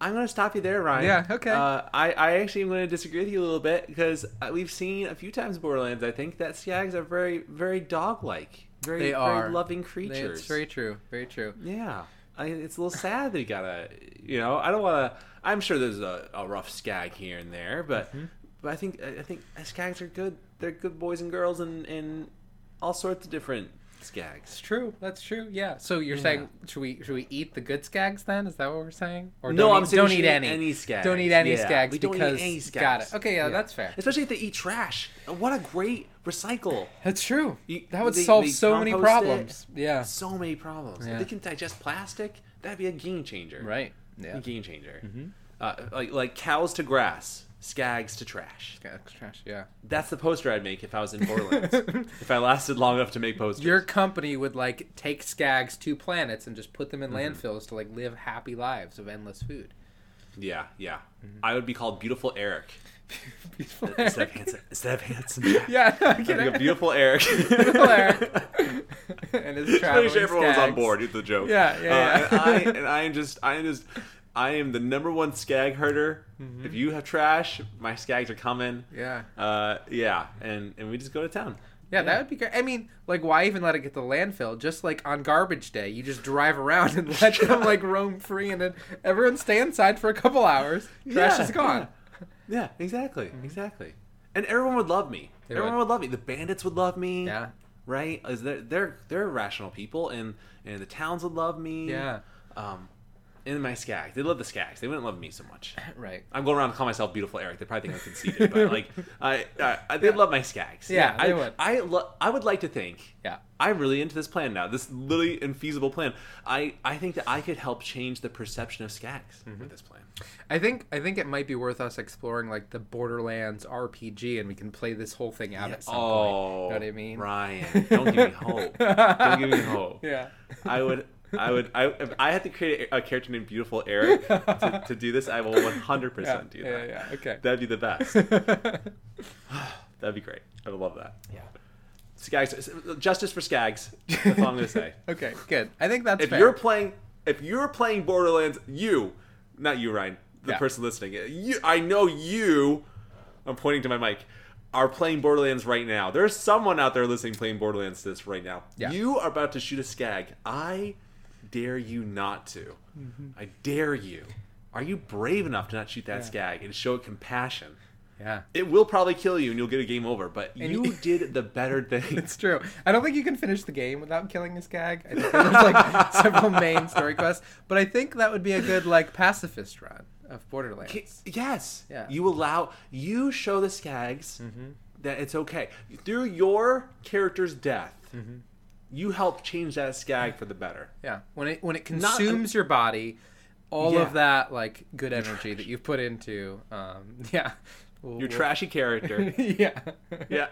I'm going to stop you there, Ryan. Yeah, okay. Uh, I, I actually am going to disagree with you a little bit because uh, we've seen a few times in Borderlands. I think that skags are very, very dog-like, very, They are. very loving creatures. It's very true. Very true. Yeah, I, it's a little sad that you gotta, you know. I don't want to. I'm sure there's a, a rough skag here and there, but Mm-hmm. but I think I think skags are good. They're good boys and girls, and and all sorts of different skags. It's true. That's true. Yeah. So you're saying should we should we eat the good skags then? Is that what we're saying? Or No, don't I'm eat, saying don't eat any. any skags. Don't eat any Yeah, skags we don't eat because any got it. Okay, yeah, that's fair. Especially if they eat trash. What a great recycle. That's true. You- that would they- solve they so many compost it. problems. Yeah. So many problems. Yeah. If they can digest plastic, that'd be a game changer. Right. A Yeah. game changer. Uh, like like cows to grass, skags to trash. Skags trash. Yeah. That's the poster I'd make if I was in Borderlands. *laughs* if I lasted long enough to make posters. Your company would like take skags to planets and just put them in Mm-hmm. landfills to like live happy lives of endless food. Yeah, yeah. Mm-hmm. I would be called Beautiful Eric *laughs* Beautiful instead of Eric. handsome. Instead of handsome. *laughs* Yeah, no, I'm I'd be a beautiful Eric. Beautiful Eric. and his traveling Make sure everyone was on board with the joke. Yeah, yeah, yeah. Uh, and I and I am just I am just I am the number one skag herder. Mm-hmm. If you have trash, my skags are coming. Yeah. Uh, yeah, and and we just go to town. Yeah, that would be great. I mean, like, why even let it get to landfill? Just like on garbage day, you just drive around and *laughs* let them like roam free, and then everyone stay inside for a couple hours. Trash Yeah, is gone. Yeah, exactly, exactly. And everyone would love me. They everyone would. would. love me. The bandits would love me. Yeah, Right? Is they're they're they're rational people, and and the towns would love me. yeah, Um, and my skags, they love the skags. They wouldn't love me so much. *laughs* right. I'm going around to call myself beautiful Eric. They probably think I'm conceited, but *laughs* like, I, I, I they love my skags. Yeah, I they would. I, lo- I would like to think. Yeah. I'm really into this plan now. This literally infeasible plan. I, I think that I could help change the perception of skags Mm-hmm. with this plan. I think I think it might be worth us exploring like the Borderlands RPG, and we can play this whole thing out at some point. oh, You know what I mean? Ryan, don't give me hope. Don't give me *laughs* hope. Yeah. I would. I would. I, if I had to create a, a character named Beautiful Eric to, to do this, I will *laughs* 100% Yeah, do yeah, that. yeah. Okay. That'd be the best. *laughs* *sighs* That'd be great. I would love that. yeah. Skags, uh, justice for Skags. That's all I'm gonna say. *laughs* Okay. Good. I think that's if fair. you're playing, if you're playing Borderlands, you, not you, Ryan, the Yeah. person listening, you, I know you. I'm pointing to my mic. Are playing Borderlands right now. There's someone out there listening playing Borderlands to this right now. Yeah. You are about to shoot a skag. I dare you not to. Mm-hmm. I dare you. Are you brave enough to not shoot that Yeah. skag and show it compassion? yeah. It will probably kill you and you'll get a game over, but And you did the better *laughs* thing. It's true. I don't think you can finish the game without killing this skag. I think there's like *laughs* several main story quests, but I think that would be a good like pacifist run of Borderlands. Yes. Yeah. You allow you show the Skags mm-hmm. that it's okay through your character's death. Mm-hmm. You help change that Skag for the better. Yeah, when it when it Not- consumes your body, all Yeah. of that like good *laughs* energy that you've put into, um, *laughs* yeah, we'll, Your we'll- trashy character. *laughs* yeah, yeah.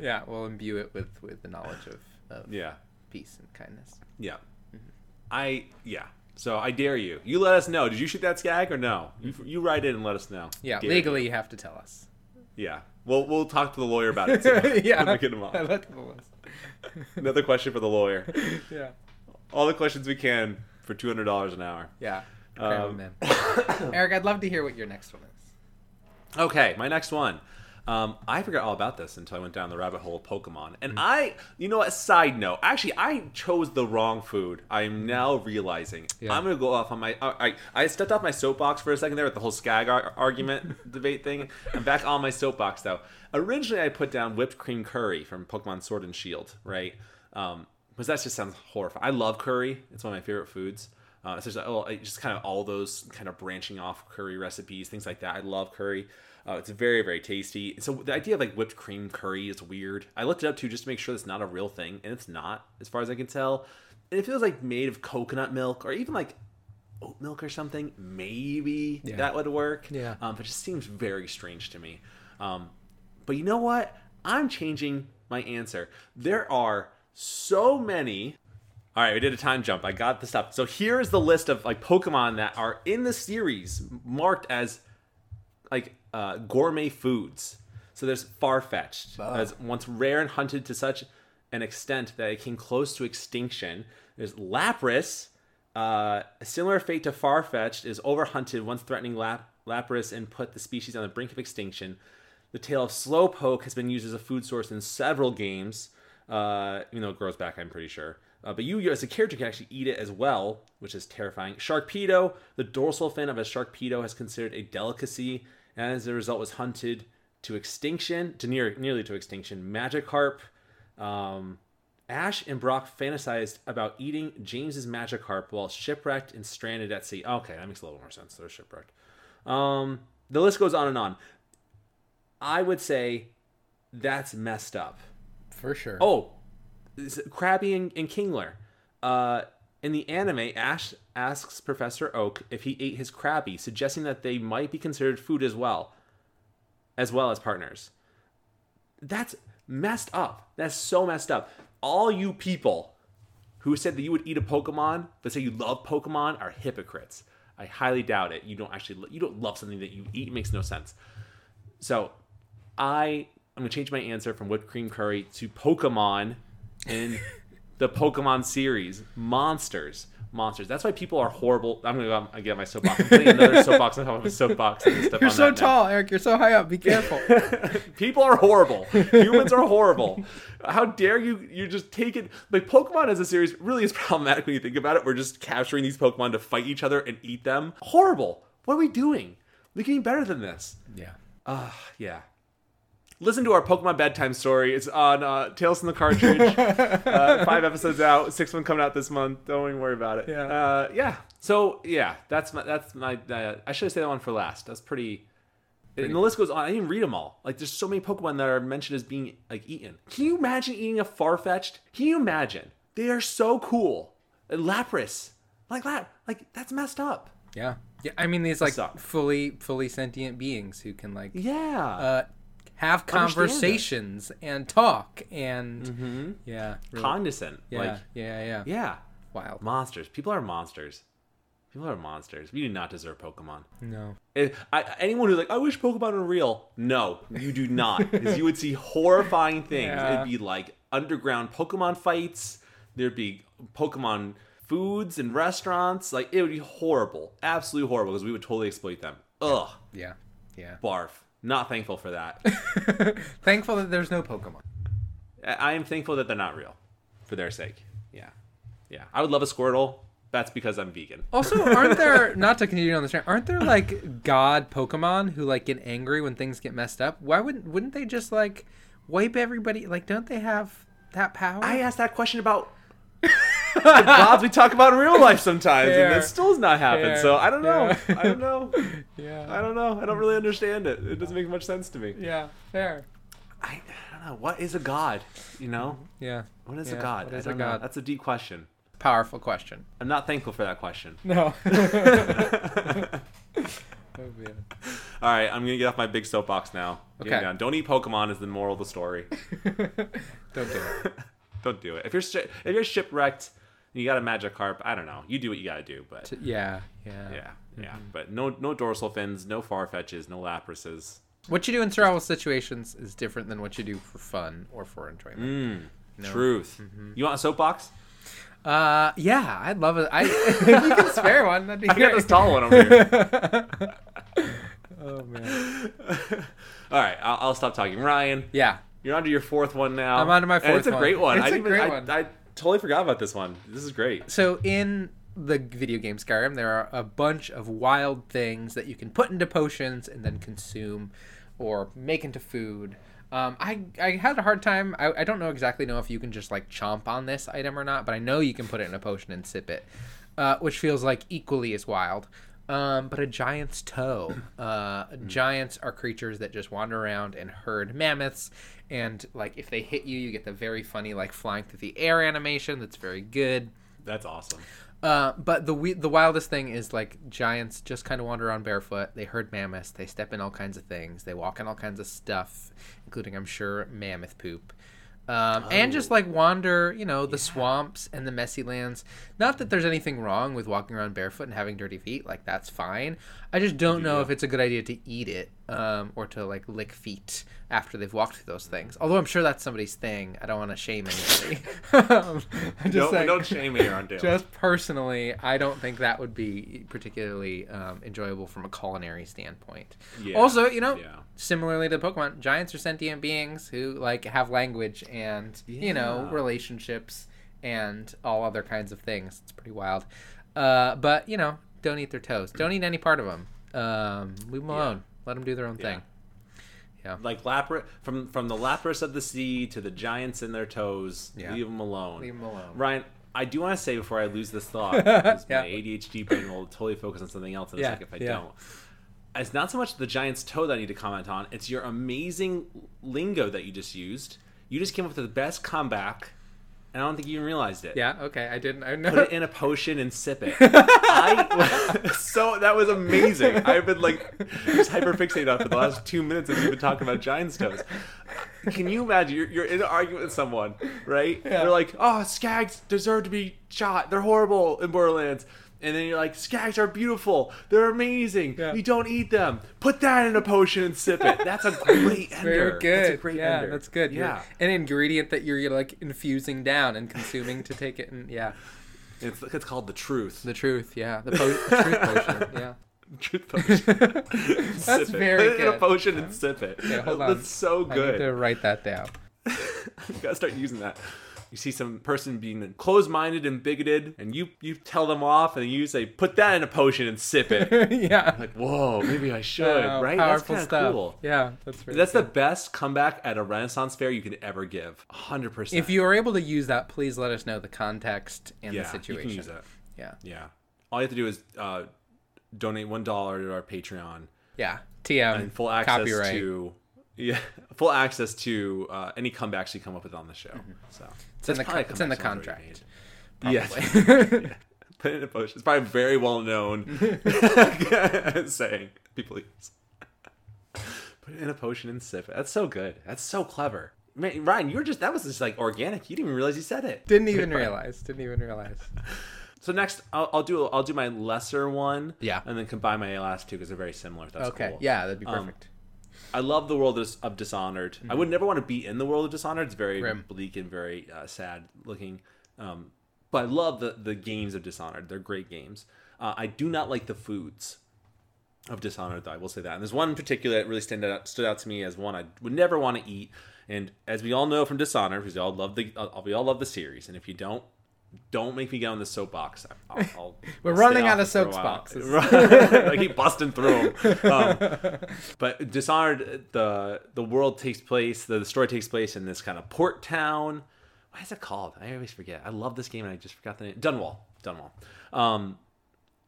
yeah, we'll imbue it with with the knowledge of, of yeah. peace and kindness. Yeah. I yeah. So I dare you. You let us know. Did you shoot that Skag or no? You, you write in and let us know. Yeah, Dare legally you have to tell us. Yeah. We'll we'll talk to the lawyer about it. Yeah, When we get him on. I like the list. Another question for the lawyer. *laughs* yeah, All the questions we can for two hundred dollars an hour. yeah. Um. *coughs* Eric, I'd love to hear what your next one is. Okay, my next one. Um, I forgot all about this until I went down the rabbit hole of Pokemon. And I, you know what, side note, actually, I chose the wrong food. I'm now realizing. Yeah. I'm going to go off on my. uh, I, I stepped off my soapbox for a second there with the whole Skag ar- argument *laughs* debate thing. I'm back on my soapbox, though. Originally, I put down whipped cream curry from Pokemon Sword and Shield, right? Um, because that just sounds horrifying. I love curry, it's one of my favorite foods. Uh, it's just, oh, just kind of all those kind of branching off curry recipes, things like that. I love curry. Uh, it's very, very tasty. So the idea of like whipped cream curry is weird. I looked it up too just to make sure it's not a real thing, and it's not, as far as I can tell. And it feels like made of coconut milk or even like oat milk or something. Maybe Yeah. that would work. Yeah. Um, but it just seems very strange to me. Um, but you know what? I'm changing my answer. There are so many. All right, we did a time jump. I got the stuff. So here is the list of like Pokemon that are in the series marked as like uh, gourmet foods. So there's Farfetch'd, Wow. as once rare and hunted to such an extent that it came close to extinction. There's Lapras. Uh, a similar fate to Farfetch'd is overhunted, once threatening Lap- Lapras and put the species on the brink of extinction. The tail of Slowpoke has been used as a food source in several games, uh, even though it grows back, I'm pretty sure. Uh, but you, as a character, can actually eat it as well, which is terrifying. Sharpedo, the dorsal fin of a Sharpedo has considered a delicacy, and as a result was hunted to extinction, to near nearly to extinction. Magikarp, um, Ash and Brock fantasized about eating James's Magikarp while shipwrecked and stranded at sea. Okay, that makes a little more sense. They're shipwrecked. Um, the list goes on and on. I would say that's messed up. For sure. Oh, Krabby and, and Kingler. Uh, in the anime, Ash asks Professor Oak if he ate his Krabby, suggesting that they might be considered food as well, as well as partners. That's messed up. That's so messed up. All you people who said that you would eat a Pokemon but say you love Pokemon are hypocrites. I highly doubt it. You don't actually you don't love something that you eat. It makes no sense. So, I I'm gonna change my answer from whipped cream curry to Pokemon in the Pokemon series. Monsters. Monsters. That's why people are horrible. I'm gonna go again my soapbox. I'm putting another *laughs* soapbox on top of a soapbox. step You're on so that now. tall, Eric. You're so high up. Be careful. *laughs* People are horrible. Humans are horrible. How dare you? You just take it like Pokemon as a series really is *laughs* problematic when you think about it. We're just capturing these Pokemon to fight each other and eat them. Horrible. What are we doing? We're getting better than this. yeah. Ah, yeah. Listen to our Pokemon bedtime story. It's on uh, Tales from the Cartridge. *laughs* uh, five episodes out. Six one coming out this month. Don't even worry about it. Yeah. Uh, yeah. So yeah, that's my that's my. Uh, I should have said that one for last. That's pretty. And the list goes on. I didn't read them all. Like, there's so many Pokemon that are mentioned as being like eaten. Can you imagine eating a Farfetch'd? Can you imagine? They are so cool. And Lapras, like Lap, like that's messed up. Yeah. Yeah. I mean, these like fully, fully sentient beings who can like Yeah. uh, have conversations and talk and mm-hmm. yeah, really- yeah, Like, yeah, yeah, yeah. Wild. Monsters. People are monsters. People are monsters. We do not deserve Pokemon. No. If- I, anyone who's like, I wish Pokemon were real. No, you do not. Because you would see *laughs* horrifying things. Yeah. It'd be like underground Pokemon fights. There'd be Pokemon foods and restaurants. Like, it would be horrible. Absolutely horrible because we would totally exploit them. Ugh. Yeah. Yeah. Barf. Not thankful for that. *laughs* Thankful that there's no Pokemon. I am thankful that they're not real for their sake. Yeah. Yeah. I would love a Squirtle. That's because I'm vegan. Also, aren't there *laughs* not to continue on this train? Aren't there like god Pokemon who like get angry when things get messed up? Why wouldn't wouldn't they just like wipe everybody? Like, don't they have that power? I asked that question about *laughs* the gods we talk about in real life sometimes, and Fair. that still has not happened. Fair. So I don't know. Yeah. I don't know. *laughs* yeah. I don't know. I don't really understand it. It doesn't make much sense to me. Yeah. Fair. I, I don't know. What is a god? You know, Yeah. what is a god? what I is a don't know. god? That's a deep question. Powerful question. I'm not thankful for that question. No. *laughs* *laughs* oh man. All right, I'm gonna get off my big soapbox now. Okay. Don't eat Pokemon is the moral of the story. Don't do it. Don't do it. If you're if you're shipwrecked, and you got a Magikarp. I don't know. You do what you gotta do, but Yeah. Yeah. yeah, yeah. But no no dorsal fins, no Farfetches, no Laprases. What you do in survival situations is different than what you do for fun or for enjoyment. Mm, No. Truth. You want a soapbox? Uh, yeah, I'd love it. I *laughs* if you can spare one. That'd be I got this tall one over here. *laughs* oh man. *laughs* All right, I'll, I'll stop talking. Ryan, Yeah. You're onto your fourth one now. I'm onto my And fourth it's a one. great one. It's I a didn't great even, one. I, I totally forgot about this one. This is great. So in the video game Skyrim, there are a bunch of wild things that you can put into potions and then consume, or make into food. Um, I I had a hard time. I, I don't know exactly know if you can just like chomp on this item or not, but I know you can put it in a potion and sip it, uh, which feels like equally as wild. Um, but a giant's toe. *laughs* Uh, giants are creatures that just wander around and herd mammoths, and like if they hit you, you get the very funny like flying through the air animation. That's very good. That's awesome. Uh, but the we- the wildest thing is like giants just kind of wander around barefoot. They herd mammoths. They step in all kinds of things. They walk in all kinds of stuff, including I'm sure mammoth poop. Um, and just like wander, you know, the swamps and the messy lands. Not that there's anything wrong with walking around barefoot and having dirty feet. Like that's fine. I just don't know if it's a good idea to eat it um, or to like lick feet after they've walked through those things. Although I'm sure that's somebody's thing. I don't want to shame anybody. *laughs* um, just Don't, saying- don't shame me on Dale. just personally, I don't think that would be particularly um, enjoyable from a culinary standpoint. Yeah, Also, you know, yeah. Similarly to Pokemon, giants are sentient beings who like have language and you know relationships and all other kinds of things. It's pretty wild. Uh, but you know, don't eat their toes. Don't eat any part of them. Um, leave them Yeah. alone. Let them do their own Yeah. thing. Yeah. Like Lapras from from the Lapras of the sea to the giants in their toes. Yeah. Leave them alone. Leave them alone. Ryan, I do want to say before I lose this thought, *laughs* because Yeah. my ADHD brain will totally focus on something else in a Yeah, second if I yeah. don't. It's not so much the giant's toe that I need to comment on. It's your amazing lingo that you just used. You just came up with the best comeback, and I don't think you even realized it. Yeah. Okay. I didn't. I Put it in a potion and sip it. *laughs* I *laughs* so that was amazing. I've been like just hyper fixated on for the last two minutes as you've been talking about giant's toes. Can you imagine you're, you're in an argument with someone, right? They're like, "Oh, skags deserve to be shot. They're horrible in Borderlands." And then you're like, "Skags are beautiful. They're amazing. Yeah. You don't eat them. Put that in a potion and sip it." That's a great *laughs* ender. Very good. That's a great yeah, ender. that's good. You're- Yeah, an ingredient that you're like infusing down and consuming to take it. And yeah, it's it's called the truth. the truth. Yeah, the po- truth *laughs* potion. Yeah. Truth potion. *laughs* That's Sip it. very Put it in a good. potion and sip it. Yeah, hold on. That's so good. I need good. to write that down. you gotta start using that. You see some person being closed-minded and bigoted, and you you tell them off, and you say, "Put that in a potion and sip it." *laughs* yeah. like, whoa, maybe I should, Wow, right? That's Powerful kind of stuff. cool. Yeah, that's very That's good. the best comeback at a Renaissance fair you could ever give. hundred percent. If you are able to use that, please let us know the context and yeah, the situation. you can use that. Yeah. Yeah, all you have to do is uh, donate one dollar to our Patreon Yeah. TM. and full access copyright. to *laughs* yeah, full access to uh, any comebacks you come up with on the show. So It's in the it's in the comeback someone's already contract. Yes. Yeah. *laughs* *laughs* Put it in a potion. It's probably very well known *laughs* saying people use. Put it in a potion and sip it. That's so good. That's so clever. Man, Ryan, you were just that was just like organic. You didn't even realize you said it. Didn't even realize. Didn't even realize. So next, I'll, I'll do I'll do my lesser one. Yeah. And then combine my last two because they're very similar. That's okay. cool. Yeah, that'd be Um, perfect. I love the world of, Dishonored. I would never want to be in the world of Dishonored. It's very Grim. bleak and very uh, sad looking. Um, but I love the the games of Dishonored. They're great games. Uh, I do not like the foods of Dishonored, though. I will say that. And there's one in particular that really stand out, stood out to me as one I would never want to eat. And as we all know from Dishonored, because we all love the uh, we all love the series, and if you don't, don't make me get on the soapbox. I'll, I'll, *laughs* We're running out of it for a while. soapboxes. *laughs* I keep busting through them. Um, *laughs* but Dishonored, the the world takes place, the, the story takes place in this kind of port town. What is it called? I always forget. I love this game and I just forgot the name. Dunwall. Dunwall. Um,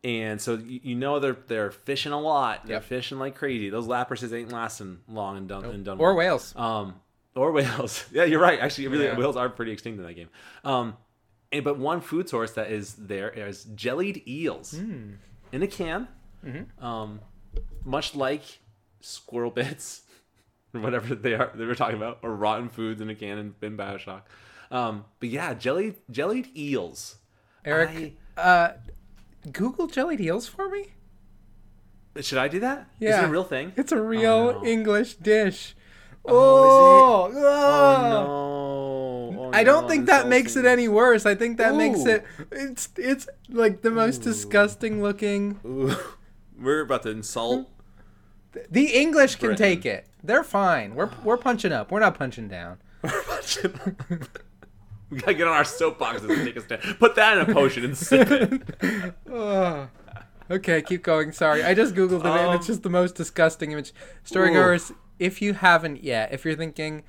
and so you, you know they're they're fishing a lot. They're Yep. fishing like crazy. Those laprases ain't lasting long in, Dun- in Dunwall. Or whales. Um, or whales. Yeah, you're right. Actually, really, Yeah. whales are pretty extinct in that game. Um, and but one food source that is there is jellied eels Hmm. in a can. Mm-hmm. Um, much like squirrel bits *laughs* or whatever they are they were talking about, or rotten foods in a can in, in Bioshock. Um, but yeah, jellied jellied eels. Eric, uh, Google jellied eels for me. Should I do that? Yeah. is it a real thing? It's a real no. English dish. Oh, Oh, Oh no! Oh, I don't think that makes it any worse. I think that makes it it's it's like the most disgusting looking. Ooh. *laughs* We're about to insult. The English can Britain. take it. They're fine. We're we're punching up. We're not punching down. *laughs* We're punching. *laughs* We gotta get on our soapboxes and take a stand. Put that in a potion and sip it. Okay, keep going. Sorry, I just googled it and it's Um, just the most disgusting image. Storygoers, if you haven't yet, if you're thinking,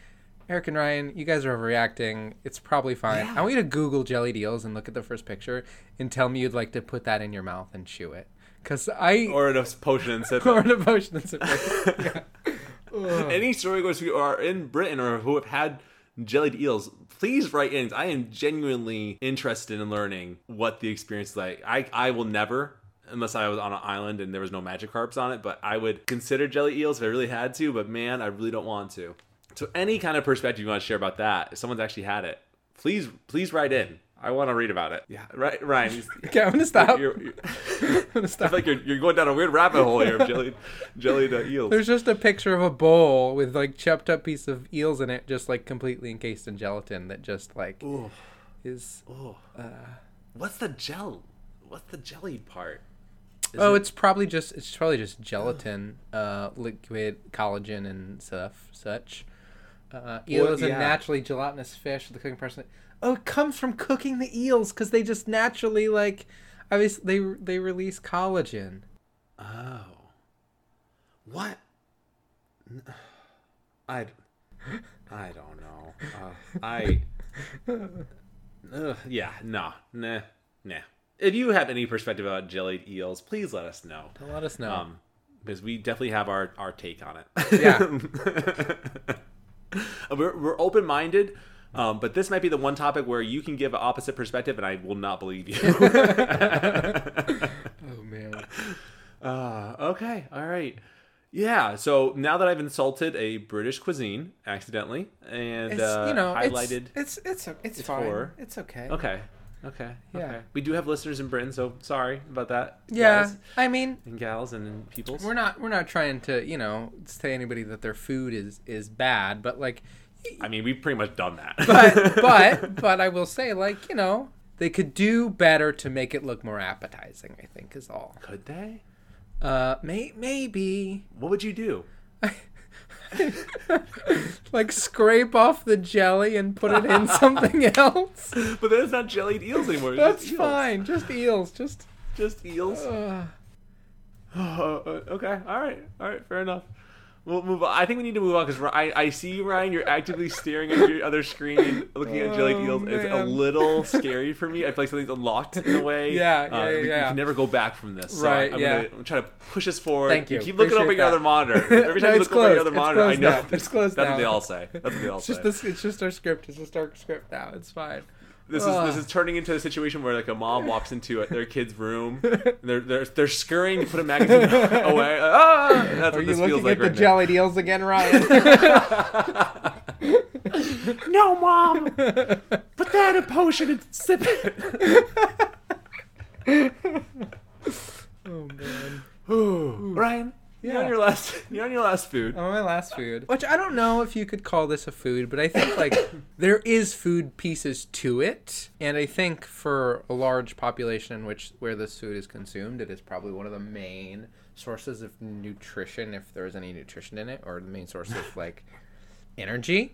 Eric and Ryan, you guys are overreacting, it's probably fine. I want you to Google jelly eels and look at the first picture and tell me you'd like to put that in your mouth and chew it. Cause I Or in a potion and sip *laughs* or it. an emotion and sip it. *laughs* Yeah. Ugh. Any storygoers who are in Britain or who have had jellied eels, please write in. I am genuinely interested in learning what the experience is like. I, I will never, unless I was on an island and there was no Magikarps on it, but I would consider jelly eels if I really had to, but man, I really don't want to. So any kind of perspective you want to share about that, if someone's actually had it, please please write in. I want to read about it. Yeah, right, Ryan. *laughs* Okay, I'm gonna stop. You're, *laughs* you're, I'm gonna stop. I feel like you're, you're going down a weird rabbit hole here of jellied uh, eels. There's just a picture of a bowl with like chopped up piece of eels in it, just like completely encased in gelatin that just like Ooh. is. Oh, Uh, what's the gel? What's the jellied part? Is oh, it- it's probably just it's probably just gelatin, uh, liquid collagen and stuff such. Uh, eel Well, is a yeah. naturally gelatinous fish. The cooking person. Oh, it comes from cooking the eels because they just naturally like, obviously they they release collagen. oh, what? I, *sighs* I don't know. Uh, I, *laughs* uh, yeah, no, nah, nah. If you have any perspective about jellied eels, please let us know. Let us know. Um, because we definitely have our, our take on it. Yeah. *laughs* *laughs* we're we're open minded, um, but this might be the one topic where you can give an opposite perspective, and I will not believe you. *laughs* *laughs* oh man. uh, okay, all right. Yeah, so now that I've insulted a British cuisine accidentally and It's uh, you know highlighted, it's it's it's, it's, It's fine. horror. It's okay. okay, okay, Yeah. okay. We do have listeners in Britain, so sorry about that. Yeah, guys I mean, and gals and, and peoples. we're not we're not trying to you know say anybody that their food is is bad, but like, I mean, we've pretty much done that. but *laughs* but but I will say like you know they could do better to make it look more appetizing. I think is all. could they? Uh, may maybe What would you do? *laughs* *laughs* like scrape off the jelly and put it in something *laughs* else. But then it's not jellied eels anymore. just That's eels. fine. Just eels. Just. Just eels. Uh, *sighs* okay. All right. All right. Fair enough. We'll move on. I think we need to move on because I, I see you, Ryan. You're actively staring at your other screen, looking at Oh, eels. It's a little *laughs* scary for me. I feel like something's unlocked in a way. Yeah, yeah, Uh, we, we yeah. can never go back from this. So Right, I'm yeah. gonna I'm trying to push us forward. Thank you. keep looking up at your other monitor. *laughs* Every time No, you look over at your closed. other It's monitor, I closed know. now. It's closed *laughs* That's now. what they all say. That's what they all it's say. just this. It's just our script. It's just our script now. It's fine. This is this is turning into a situation where like a mom walks into their kid's room, and *laughs* they're they're they're scurrying to put a magazine *laughs* away. Ah! That's Are what you this looking feels like at the right now. jellied eels again, Ryan? *laughs* No, mom, put that in a potion and sip it. oh man. *sighs* Ryan, you're on your last you're on your last food. Oh, my last food. Which I don't know if you could call this a food, but I think like *coughs* there is food pieces to it, and I think for a large population in which where this food is consumed, it is probably one of the main sources of nutrition, if there is any nutrition in it, or the main source of like energy.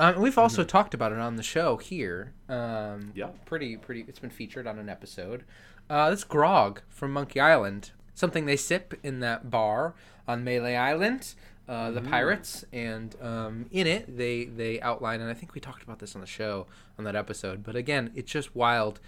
Um, we've also talked about it on the show here. Um, Yeah. Pretty, pretty. It's been featured on an episode. Uh, this grog from Monkey Island, something they sip in that bar on Melee Island. Uh, the pirates, and um, in it they they outline, and I think we talked about this on the show on that episode. But again, it's just wild.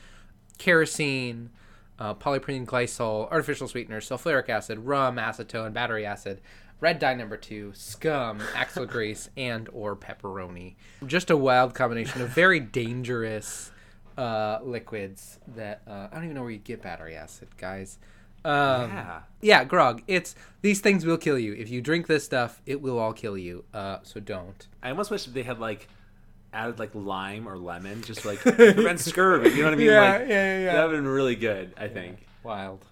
Kerosene, uh, polypropylene glycol, artificial sweeteners, sulfuric acid, rum, acetone, battery acid, red dye number two, scum, *laughs* axle grease, and or pepperoni. Just a wild combination of very *laughs* dangerous uh, liquids that uh, I don't even know where you get battery acid, guys. Um, Yeah. yeah, grog. It's these things will kill you if you drink this stuff. It will all kill you. Uh, so don't. I almost wish they had like added like lime or lemon, just like prevent scurvy. You know what I mean? *laughs* Yeah, like, yeah, yeah, yeah. That would have been really good. I think. Wild.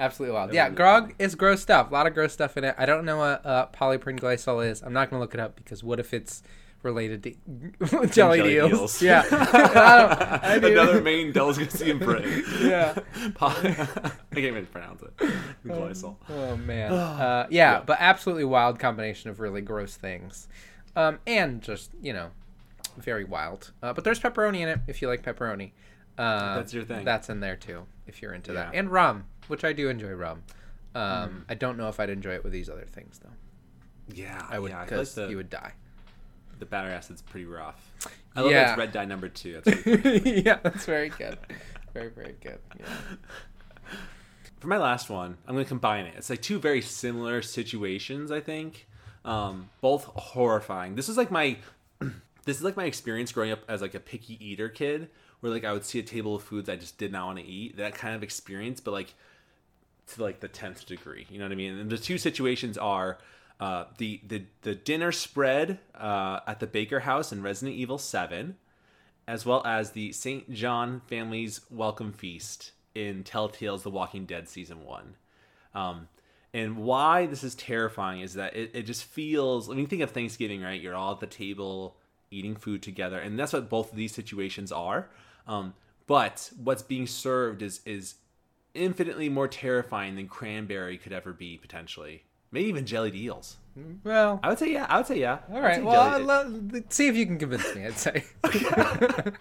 Absolutely wild. That Yeah, grog is gross stuff. A lot of gross stuff in it. I don't know what uh, polypropylene glycol is. I'm not going to look it up because what if it's related to jelly Jellied eels? eels. Yeah. *laughs* I don't, I Another main delicacy in Britain. *laughs* Yeah. *laughs* I can't even pronounce it. Glycol. Oh man. *sighs* Uh, yeah, Yeah. but absolutely wild combination of really gross things, um, and just you know, very wild. Uh, but there's pepperoni in it if you like pepperoni. Uh, That's your thing. That's in there too if you're into that, and rum, which I do enjoy rum. Um, I don't know if I'd enjoy it with these other things though. Yeah, I would Yeah, like because the, you would die. The battery acid's pretty rough. I love that it's red dye number two. That's *laughs* pretty yeah, that's very good. Very very good. Yeah. *laughs* For my last one, I'm going to combine it. It's like two very similar situations, I think. Um, both horrifying. This is like my *clears throat* this is like my experience growing up as like a picky eater kid where like I would see a table of foods I just did not want to eat. That kind of experience, but like to like the 10th degree. You know what I mean? And the two situations are uh, the, the the dinner spread uh, at the Baker House in Resident Evil 7 as well as the St. John family's welcome feast in Telltale's The Walking Dead season one. Um, and why this is terrifying is that it, it just feels. I mean, think of Thanksgiving, right? You're all at the table eating food together, and that's what both of these situations are. Um, but what's being served is is infinitely more terrifying than cranberry could ever be potentially. Maybe even jellied eels. Well, I would say yeah. I would say yeah. all right. Well, jellied- uh, see if you can convince me. I'd say. *laughs*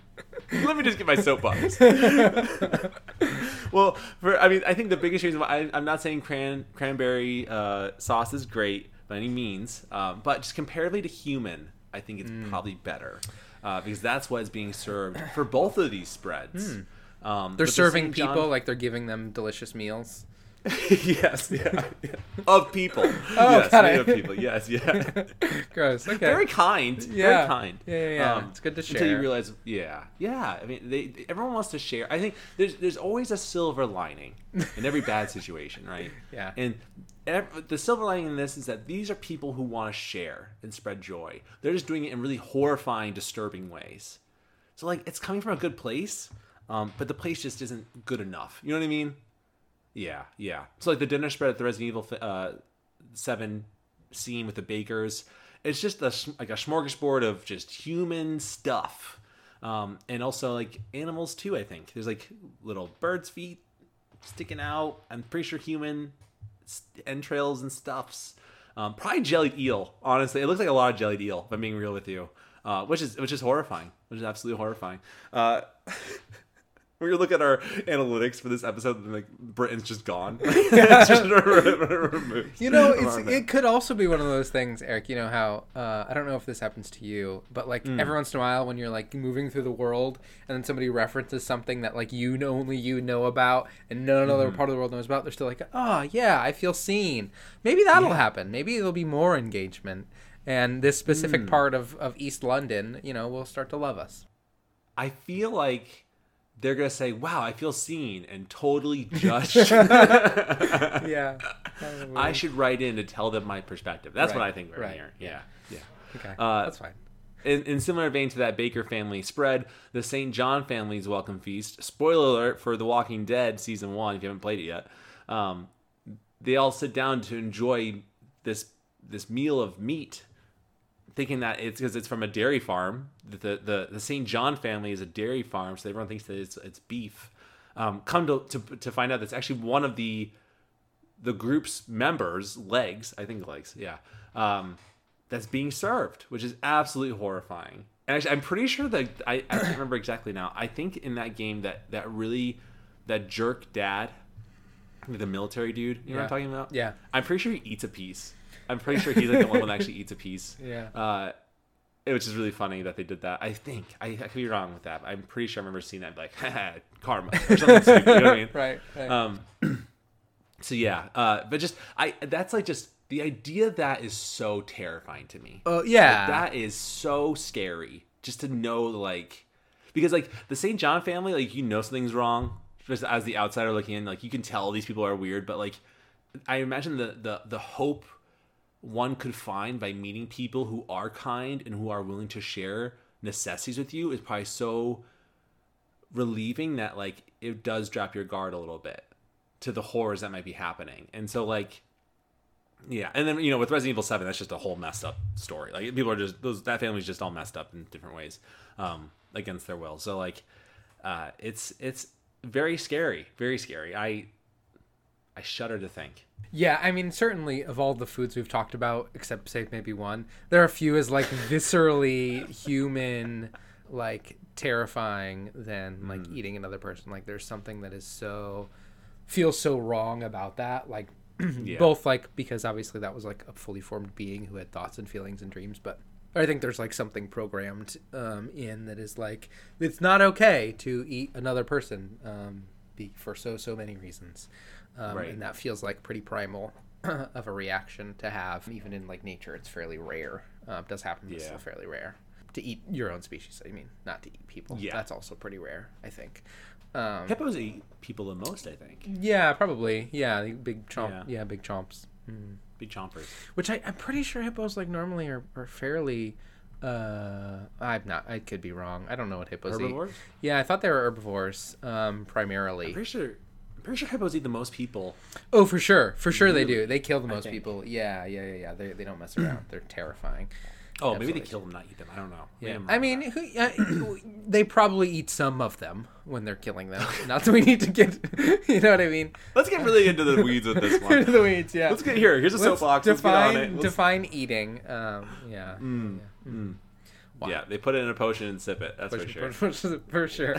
Let me just get my soapbox. *laughs* well, for I mean, I think the biggest reason why I, I'm not saying cran cranberry uh, sauce is great, by any means, um, but just comparatively to human, I think it's Mm. probably better uh, because that's what is being served for both of these spreads. Um, Hmm. They're the serving St. John- people like they're giving them delicious meals. *laughs* yes, yeah, yeah. of people. *laughs* Oh, yes, got it. of people. Yes, yeah. *laughs* Gross. Okay. Very kind. Yeah. Very kind. Yeah, yeah, yeah. Um, It's good to share. Until you realize, yeah, yeah. I mean, they, everyone wants to share. I think there's there's always a silver lining in every bad situation, right? Yeah. And ev- the silver lining in this is that these are people who want to share and spread joy. They're just doing it in really horrifying, disturbing ways. So like, it's coming from a good place, um, but the place just isn't good enough. You know what I mean? Yeah, yeah. So like the dinner spread at the Resident Evil uh, Seven scene with the bakers, it's just a, like a smorgasbord of just human stuff, um, and also like animals too. I think there's like little birds' feet sticking out. I'm pretty sure human entrails and stuffs. Um, probably jellied eel. Honestly, it looks like a lot of jellied eel. If I'm being real with you, uh, which is which is horrifying. Which is absolutely horrifying. Uh, *laughs* we look at our analytics for this episode, and like Britain's just gone. *laughs* *laughs* Just You know, it's it could also be one of those things, Eric. You know how uh, I don't know if this happens to you, but like Hmm. every once in a while, when you're like moving through the world, and then somebody references something that like you know only you know about, and no Mm-hmm. other part of the world knows about, they're still like, oh yeah, I feel seen. Maybe that'll Yeah. happen. Maybe there'll be more engagement, and this specific Hmm. part of of East London, you know, will start to love us. I feel like they're gonna say, "Wow, I feel seen," and totally *laughs* judge. yeah. *laughs* I should write in to tell them my perspective. That's what I think we're right. here. Yeah, yeah. Okay. Uh, That's fine. In, in similar vein to that Baker family spread, the St. John family's welcome feast. Spoiler alert for The Walking Dead season one, if you haven't played it yet. Um, they all sit down to enjoy this this meal of meat, thinking that it's because it's from a dairy farm. The the, the, St. John family is a dairy farm, so everyone thinks that it's it's beef. Um, come to, to to find out that's actually one of the the group's members' legs, I think legs, yeah, um, that's being served, which is absolutely horrifying. And actually, I'm pretty sure that I, I can't remember exactly now. I think in that game that that really that jerk dad, the military dude, you know what I'm talking about? Yeah. I'm pretty sure he eats a piece. I'm pretty sure he's like the only one that actually eats a piece. *laughs* Yeah. Uh, which is really funny that they did that. I think I, I could be wrong with that. I'm pretty sure I remember seeing that. Like, *laughs* karma or something *laughs* stupid. You know what I mean? Right. right. Um, *clears throat* so yeah, uh, but just I that's like just the idea that is so terrifying to me. Oh yeah. Like, that is so scary just to know like because like the St. John family, like you know something's wrong just as the outsider looking in, like you can tell these people are weird, but like I imagine the the the hope one could find by meeting people who are kind and who are willing to share necessities with you is probably so relieving that like it does drop your guard a little bit to the horrors that might be happening. And so like yeah, and then you know with Resident Evil Seven, that's just a whole messed up story. Like people are just those that family's just all messed up in different ways, um, against their will. So like, uh, it's it's very scary, very scary. I I shudder to think. Yeah, I mean, certainly of all the foods we've talked about, except say maybe one, there are a few as like viscerally human, like terrifying than like eating another person. Like there's something that is so feels so wrong about that. Like *clears throat* Yeah. both like because obviously that was like a fully formed being who had thoughts and feelings and dreams, but I think there's like something programmed um, in that is like it's not okay to eat another person um, be, for so so many reasons, um, Right. and that feels like pretty primal *clears throat* of a reaction to have. Even in like nature, it's fairly rare. Uh, it does happen, but it's Yeah. still fairly rare to eat your own species. I mean, not to eat people. Yeah. that's also pretty rare. I think. Um, Hippos eat people the most, I think. yeah, probably. Yeah, big chomp. Yeah. Yeah, big chomps. Mm. Big chompers. Which I, I'm pretty sure hippos like normally are, are fairly. Uh, I'm not. I could be wrong. I don't know what hippos Herbivores? eat. Yeah, I thought they were herbivores, um, I'm primarily. pretty sure. I'm pretty sure hippos eat the most people. Oh, for sure, for sure they do. They kill the most people. Yeah, yeah, yeah, yeah. They, they don't mess around. They're terrifying. Oh, maybe they kill them, not eat them. I don't know. Yeah, I'm I wrong mean, who, uh, *coughs* they probably eat some of them when they're killing them. *laughs* Not that we need to get, *laughs* you know what I mean? let's get really into the *laughs* weeds with this one. Into one. the weeds, yeah. Let's get here. Here's a Let's soapbox. Let's get on define it. Let's- define eating. Um, yeah, Mm, yeah. mm. Wow. Yeah, they put it in a potion and sip it. That's for sure. for, for, for sure.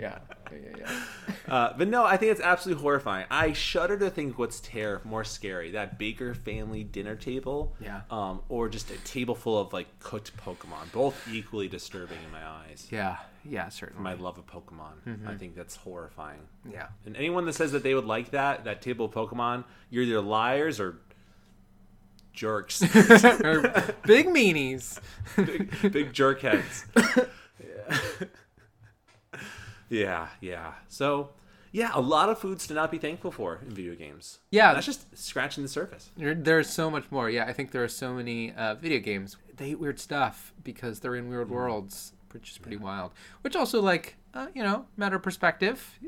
Yeah, yeah, yeah. *laughs* Uh, but no, I think it's absolutely horrifying. I shudder to think what's ter- more scary: that Baker family dinner table, Yeah. um, or just a table full of like cooked Pokemon. Both equally disturbing in my eyes. Yeah, yeah, certainly. My love of Pokemon. I think that's horrifying. yeah. And anyone that says that they would like that, that table of Pokemon, you're either liars or jerks. *laughs* Or big meanies. *laughs* big, big jerk heads. yeah, yeah. Yeah. So, yeah, a lot of foods to not be thankful for in video games. Yeah. That's just scratching the surface. There- There's so much more. Yeah, I think there are so many uh, video games. They eat weird stuff because they're in weird Mm. worlds, which is pretty wild. Which also, like, uh, you know, matter of perspective.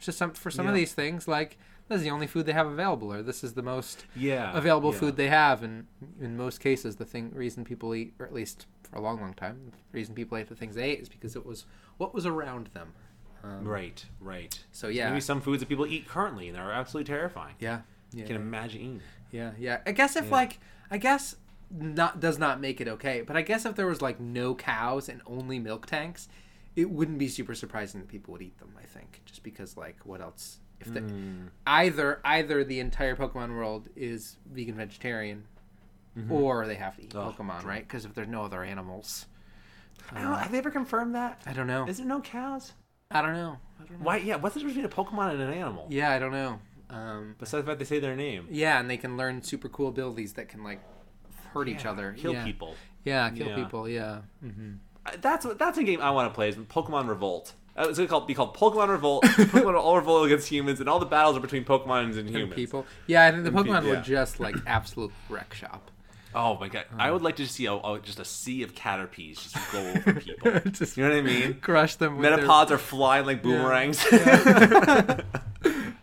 For some, for some of these things, like, this is the only food they have available, or this is the most Yeah. available yeah. food they have. And in most cases, the thing reason people eat, or at least for a long, long time, the reason people ate the things they ate is because it was what was around them. Um, Right, right. So yeah, Maybe some foods that people eat currently and they're absolutely terrifying. yeah, yeah. You can imagine eating. Yeah, yeah. I guess if Yeah. like I guess not does not make it okay, but I guess if there was like no cows and only milk tanks, it wouldn't be super surprising that people would eat them, I think. Just because like what else if the Mm. either either the entire Pokemon world is vegan vegetarian or they have to eat Oh, Pokemon, right? Because if there's no other animals. Don't, have they ever confirmed that? I don't know. Is there no cows? I don't know. I don't know. Why? Yeah. What's the difference between a Pokemon and an animal? Yeah, I don't know. Um, Besides the fact they say their name. yeah, and they can learn super cool abilities that can like hurt each Yeah, other. Kill yeah. people. Yeah, kill Yeah. people. Yeah. hmm Uh, That's what. That's a game I want to play. Is Pokemon Revolt. Uh, It's gonna be called Pokemon Revolt. *laughs* Pokemon all revolt against humans, and all the battles are between Pokemon and humans. people. Yeah, I think the Pokemon yeah. were just like absolute wreck shop. Oh my god! I would like to see a, a, just a sea of Caterpies just go over *laughs* people. just You know what I mean? crush them. With their- Metapods are flying like boomerangs. *laughs* *laughs*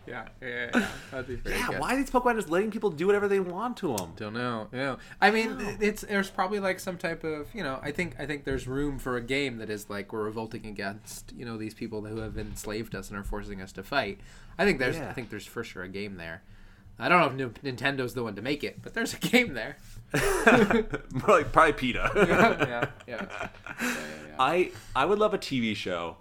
Yeah, yeah, yeah, yeah. That'd be very Yeah, good. why are these Pokemon just letting people do whatever they want to them? Don't know. Yeah, I mean, it's there's probably like some type of you know. I think I think there's room for a game that is like we're revolting against you know these people who have enslaved us and are forcing us to fight. I think there's Yeah. I think there's for sure a game there. I don't know if Nintendo's the one to make it, but there's a game there. More *laughs* like probably PETA. *laughs* *laughs* yeah, yeah, yeah. I I would love a TV show.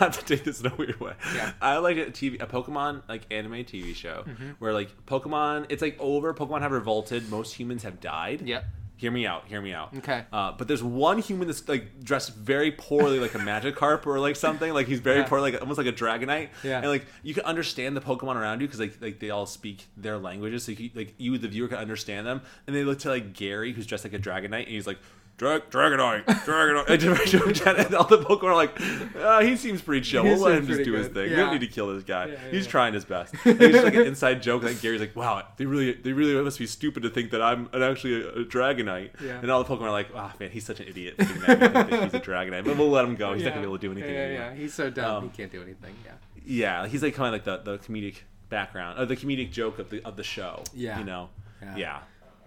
Not to take this in a weird way. Yeah. I like a TV a Pokemon like anime TV show Mm-hmm. where like Pokemon it's like over. Pokemon have revolted. Most humans have died. Yep. Hear me out. Hear me out. Okay. Uh, but there's one human that's like dressed very poorly, like a magic Magikarp or like something. Like he's very Yeah. poor, like almost like a Dragonite. Yeah. And like you can understand the Pokemon around you because like like they all speak their languages, so you, like you the viewer can understand them. And they look to like Gary, who's dressed like a Dragonite, and he's like. Dra- Dragonite, Dragonite, and all the Pokemon are like, uh, he seems pretty chill. He We'll let him just pretty do his good. thing. We don't need to kill this guy. Yeah, He's yeah. trying his best. Like, it's just like an inside *laughs* joke. Like Gary's like, wow, they really, they really must be stupid to think that I'm actually a, a Dragonite. Yeah. And all the Pokemon are like, oh man, he's such an idiot. that we think that he's a Dragonite, but we'll let him go. He's not gonna be able to do anything. Yeah, yeah, anymore. yeah. He's so dumb. Um, he can't do anything. Yeah. Yeah, he's like kind of like the, the comedic background, or the comedic joke of the of the show. Yeah. you know. Yeah. Yeah.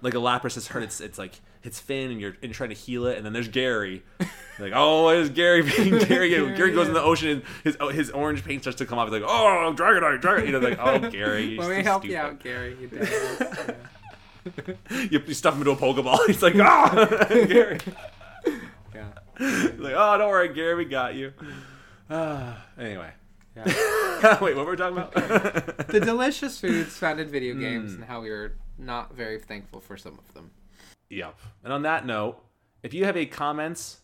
Like a Lapras has hurt its it's like its fin, and you're and you're trying to heal it, and then there's Gary. *laughs* like, oh, is Gary *laughs* being Gary? Gary, goes in the ocean, and his oh, his orange paint starts to come off. He's like, oh, Dragonite, Dragonite. You know, like, oh, Gary. Let me so help you stupid. out, Gary. You. *laughs* Yeah. You, you stuff him into a Pokeball. He's like, ah, Gary. yeah. Like, oh, don't worry, Gary, we got you. Ah, *sighs* anyway. Yeah. Wait, what were we talking about? the delicious foods found in video games Mm. and how we are not very thankful for some of them. Yep. And on that note, if you have any comments,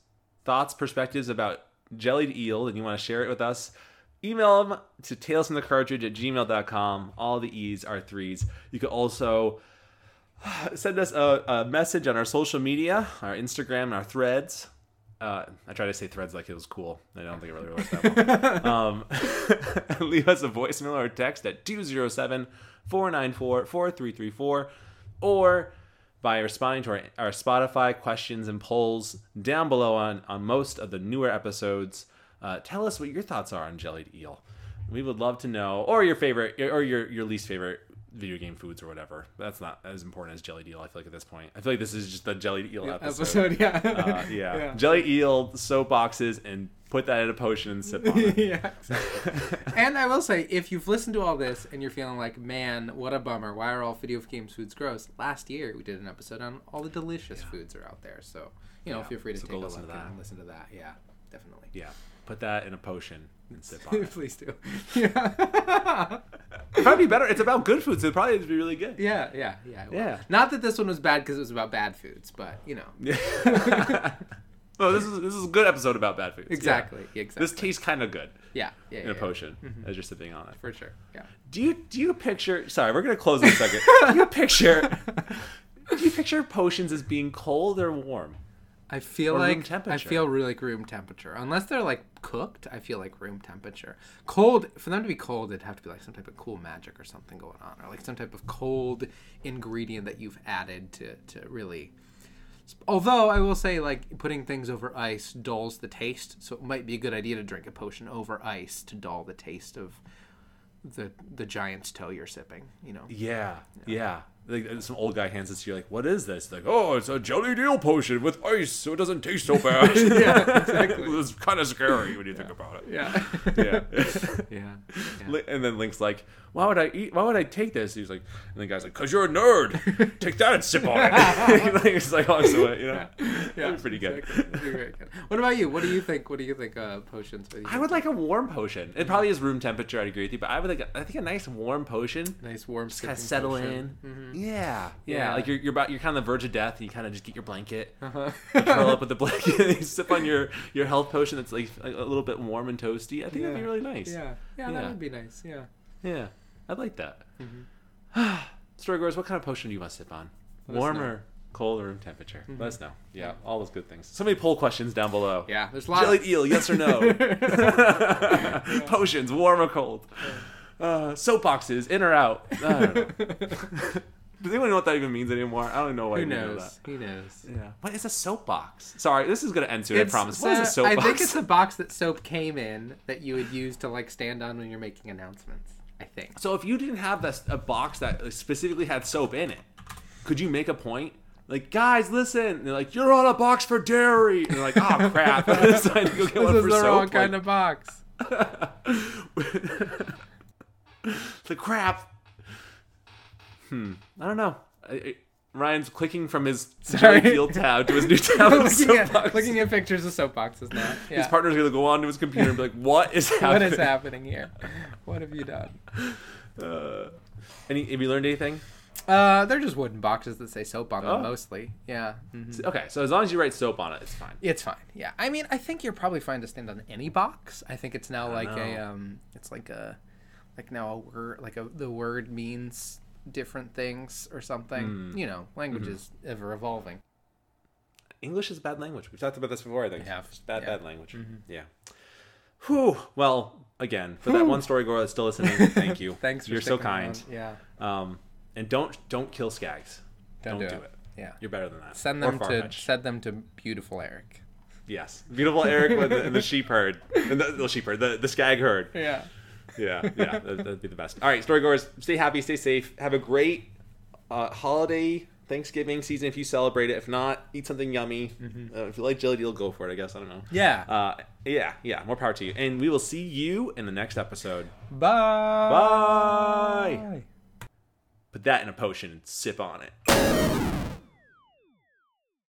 thoughts, perspectives about jellied eel and you want to share it with us, email them to talesfromthecartridge at gmail.com. All the E's are threes. You can also *sighs* send us a, a message on our social media, our Instagram, and our threads. Uh, I try to say threads like it was cool. I don't think it really worked that well. um, *laughs* leave us a voicemail or text at 207 494 4334 or by responding to our, our Spotify questions and polls down below on, on most of the newer episodes. Uh, tell us what your thoughts are on jellied eel. We would love to know, or your favorite, or your, your least favorite video game foods or whatever. That's not as important as jelly eel. I feel like at this point, I feel like this is just the jelly eel episode. Episode, yeah. Uh, yeah. *laughs* jelly eel soap boxes and put that in a potion and sip on it. *laughs* yeah, exactly. and I will say, if you've listened to all this and you're feeling like, man, what a bummer. Why are all video games foods gross? Last year we did an episode on all the delicious foods are out there. So you know, Yeah, feel free to so take a listen look and listen to that. Yeah. definitely. Yeah. Put that in a potion and sip on *laughs* it. Please do. *laughs* Yeah. It'd probably be better. It's about good food, so it'd probably be really good. yeah, yeah, yeah. Yeah. Not that this one was bad because it was about bad foods, but you know. Yeah. *laughs* well, this is this is a good episode about bad foods. Yeah. Exactly. Exactly. This tastes kind of good yeah, yeah, in yeah, a yeah. potion mm-hmm. as you're sipping on it. for sure. Yeah. Do you do you picture? Sorry, we're gonna close in a second. do you picture? Do you picture potions as being cold or warm? I feel Or room like I feel really like room temperature. Unless they're like cooked, I feel like room temperature. Cold for them to be cold, it'd have to be like some type of cool magic or something going on, or like some type of cold ingredient that you've added to to really. Although I will say, like putting things over ice dulls the taste, so it might be a good idea to drink a potion over ice to dull the taste of the the giant's toe you're sipping. You know. Yeah, yeah. Like some old guy hands it to you, like, "What is this?" Like, "Oh, it's a jellied eel potion with ice, so it doesn't taste so bad." *laughs* *laughs* Yeah, exactly. it's kind of scary when you think about it. Yeah. Yeah. *laughs* yeah. Li- And then Link's like, "Why would I eat? Why would I take this?" He's like, and the guy's like, "Cause you're a nerd. Take that and sip on it." *laughs* *laughs* like, it's like walks away, you know. That'd be pretty good. exactly. That'd be very good. What about you? What do you think? What do you think? Uh, potions. You I would like a warm potion. It probably is room temperature. I'd agree with you, but I would like. A, I think a nice warm potion. nice warm. Just kind of settle potion. in. Yeah, yeah, Yeah. Like you're you're about you're kind of the verge of death. And you kind of just get your blanket, Uh-huh. you curl up with the *laughs* blanket, and you sip on your your health potion that's like a little bit warm and toasty. I think that'd be really nice. yeah. yeah, Yeah. that would be nice. Yeah. Yeah, I'd like that. Mm-hmm. *sighs* Storygoers, what kind of potion do you want to sip on? Let Warm know. Mm-hmm. or cold or room temperature? Let us know. Yeah, all those good things. So many poll questions down below. Yeah, there's a lot. Jellied eel, yes or no? *laughs* *laughs* Potions, warm or cold? Uh, soapboxes, in or out? I don't know. *laughs* Does anyone know what that even means anymore? I don't know why who you know knows? that. Who knows? Yeah. What is a soapbox? Sorry, this is gonna end soon. I promise. What is uh, a soapbox? I think it's a box that soap came in that you would use to like stand on when you're making announcements. I think. So if you didn't have this, a box that specifically had soap in it, could you make a point? Like, guys, listen. And they're like, you're on a box for dairy. And they're like, oh *laughs* crap. it's time to go get one This is for the soap. wrong kind of box. *laughs* the crap. Hmm. I don't know. I, I, Ryan's clicking from his *laughs* Sorry. Deal tab to his new tab. with *laughs* looking, at, looking at pictures of soapboxes now. Yeah. His partner's gonna go onto his computer and be like, "What is happening? *laughs* what is happening here? What have you done? Uh, any, have you learned anything? Uh, they're just wooden boxes that say soap on them Oh. mostly. Yeah. mhm. Okay, so as long as you write soap on it, it's fine. It's fine. Yeah. I mean, I think you're probably fine to stand on any box. I think it's now like a um it's like a like now a word like a the word means different things or something. Hmm. You know, language Mm-hmm. is ever evolving. English is a bad language. We've talked about this before. I think. Have. It's bad, Yeah. Mm-hmm. bad language. Yeah. Whew. Well, again, for that one story girl that's still listening, thank you. *laughs* Thanks for You're so kind. around. Yeah. Um, and don't don't kill skags. Don't, Don't, do, do it. it. Yeah. You're better than that. Send them to send them to beautiful Eric. Yes, beautiful Eric with the, and the sheep herd, and the, the sheep herd, the, the skag herd. Yeah. Yeah, yeah, that, that'd be the best. All right, storygoers, stay happy, stay safe, have a great uh, holiday Thanksgiving season if you celebrate it. If not, eat something yummy. Uh, if you like jellied eel, go for it. I guess I don't know. Yeah. Uh, yeah, yeah. More power to you, and we will see you in the next episode. Bye. Bye. Put that in a potion and sip on it.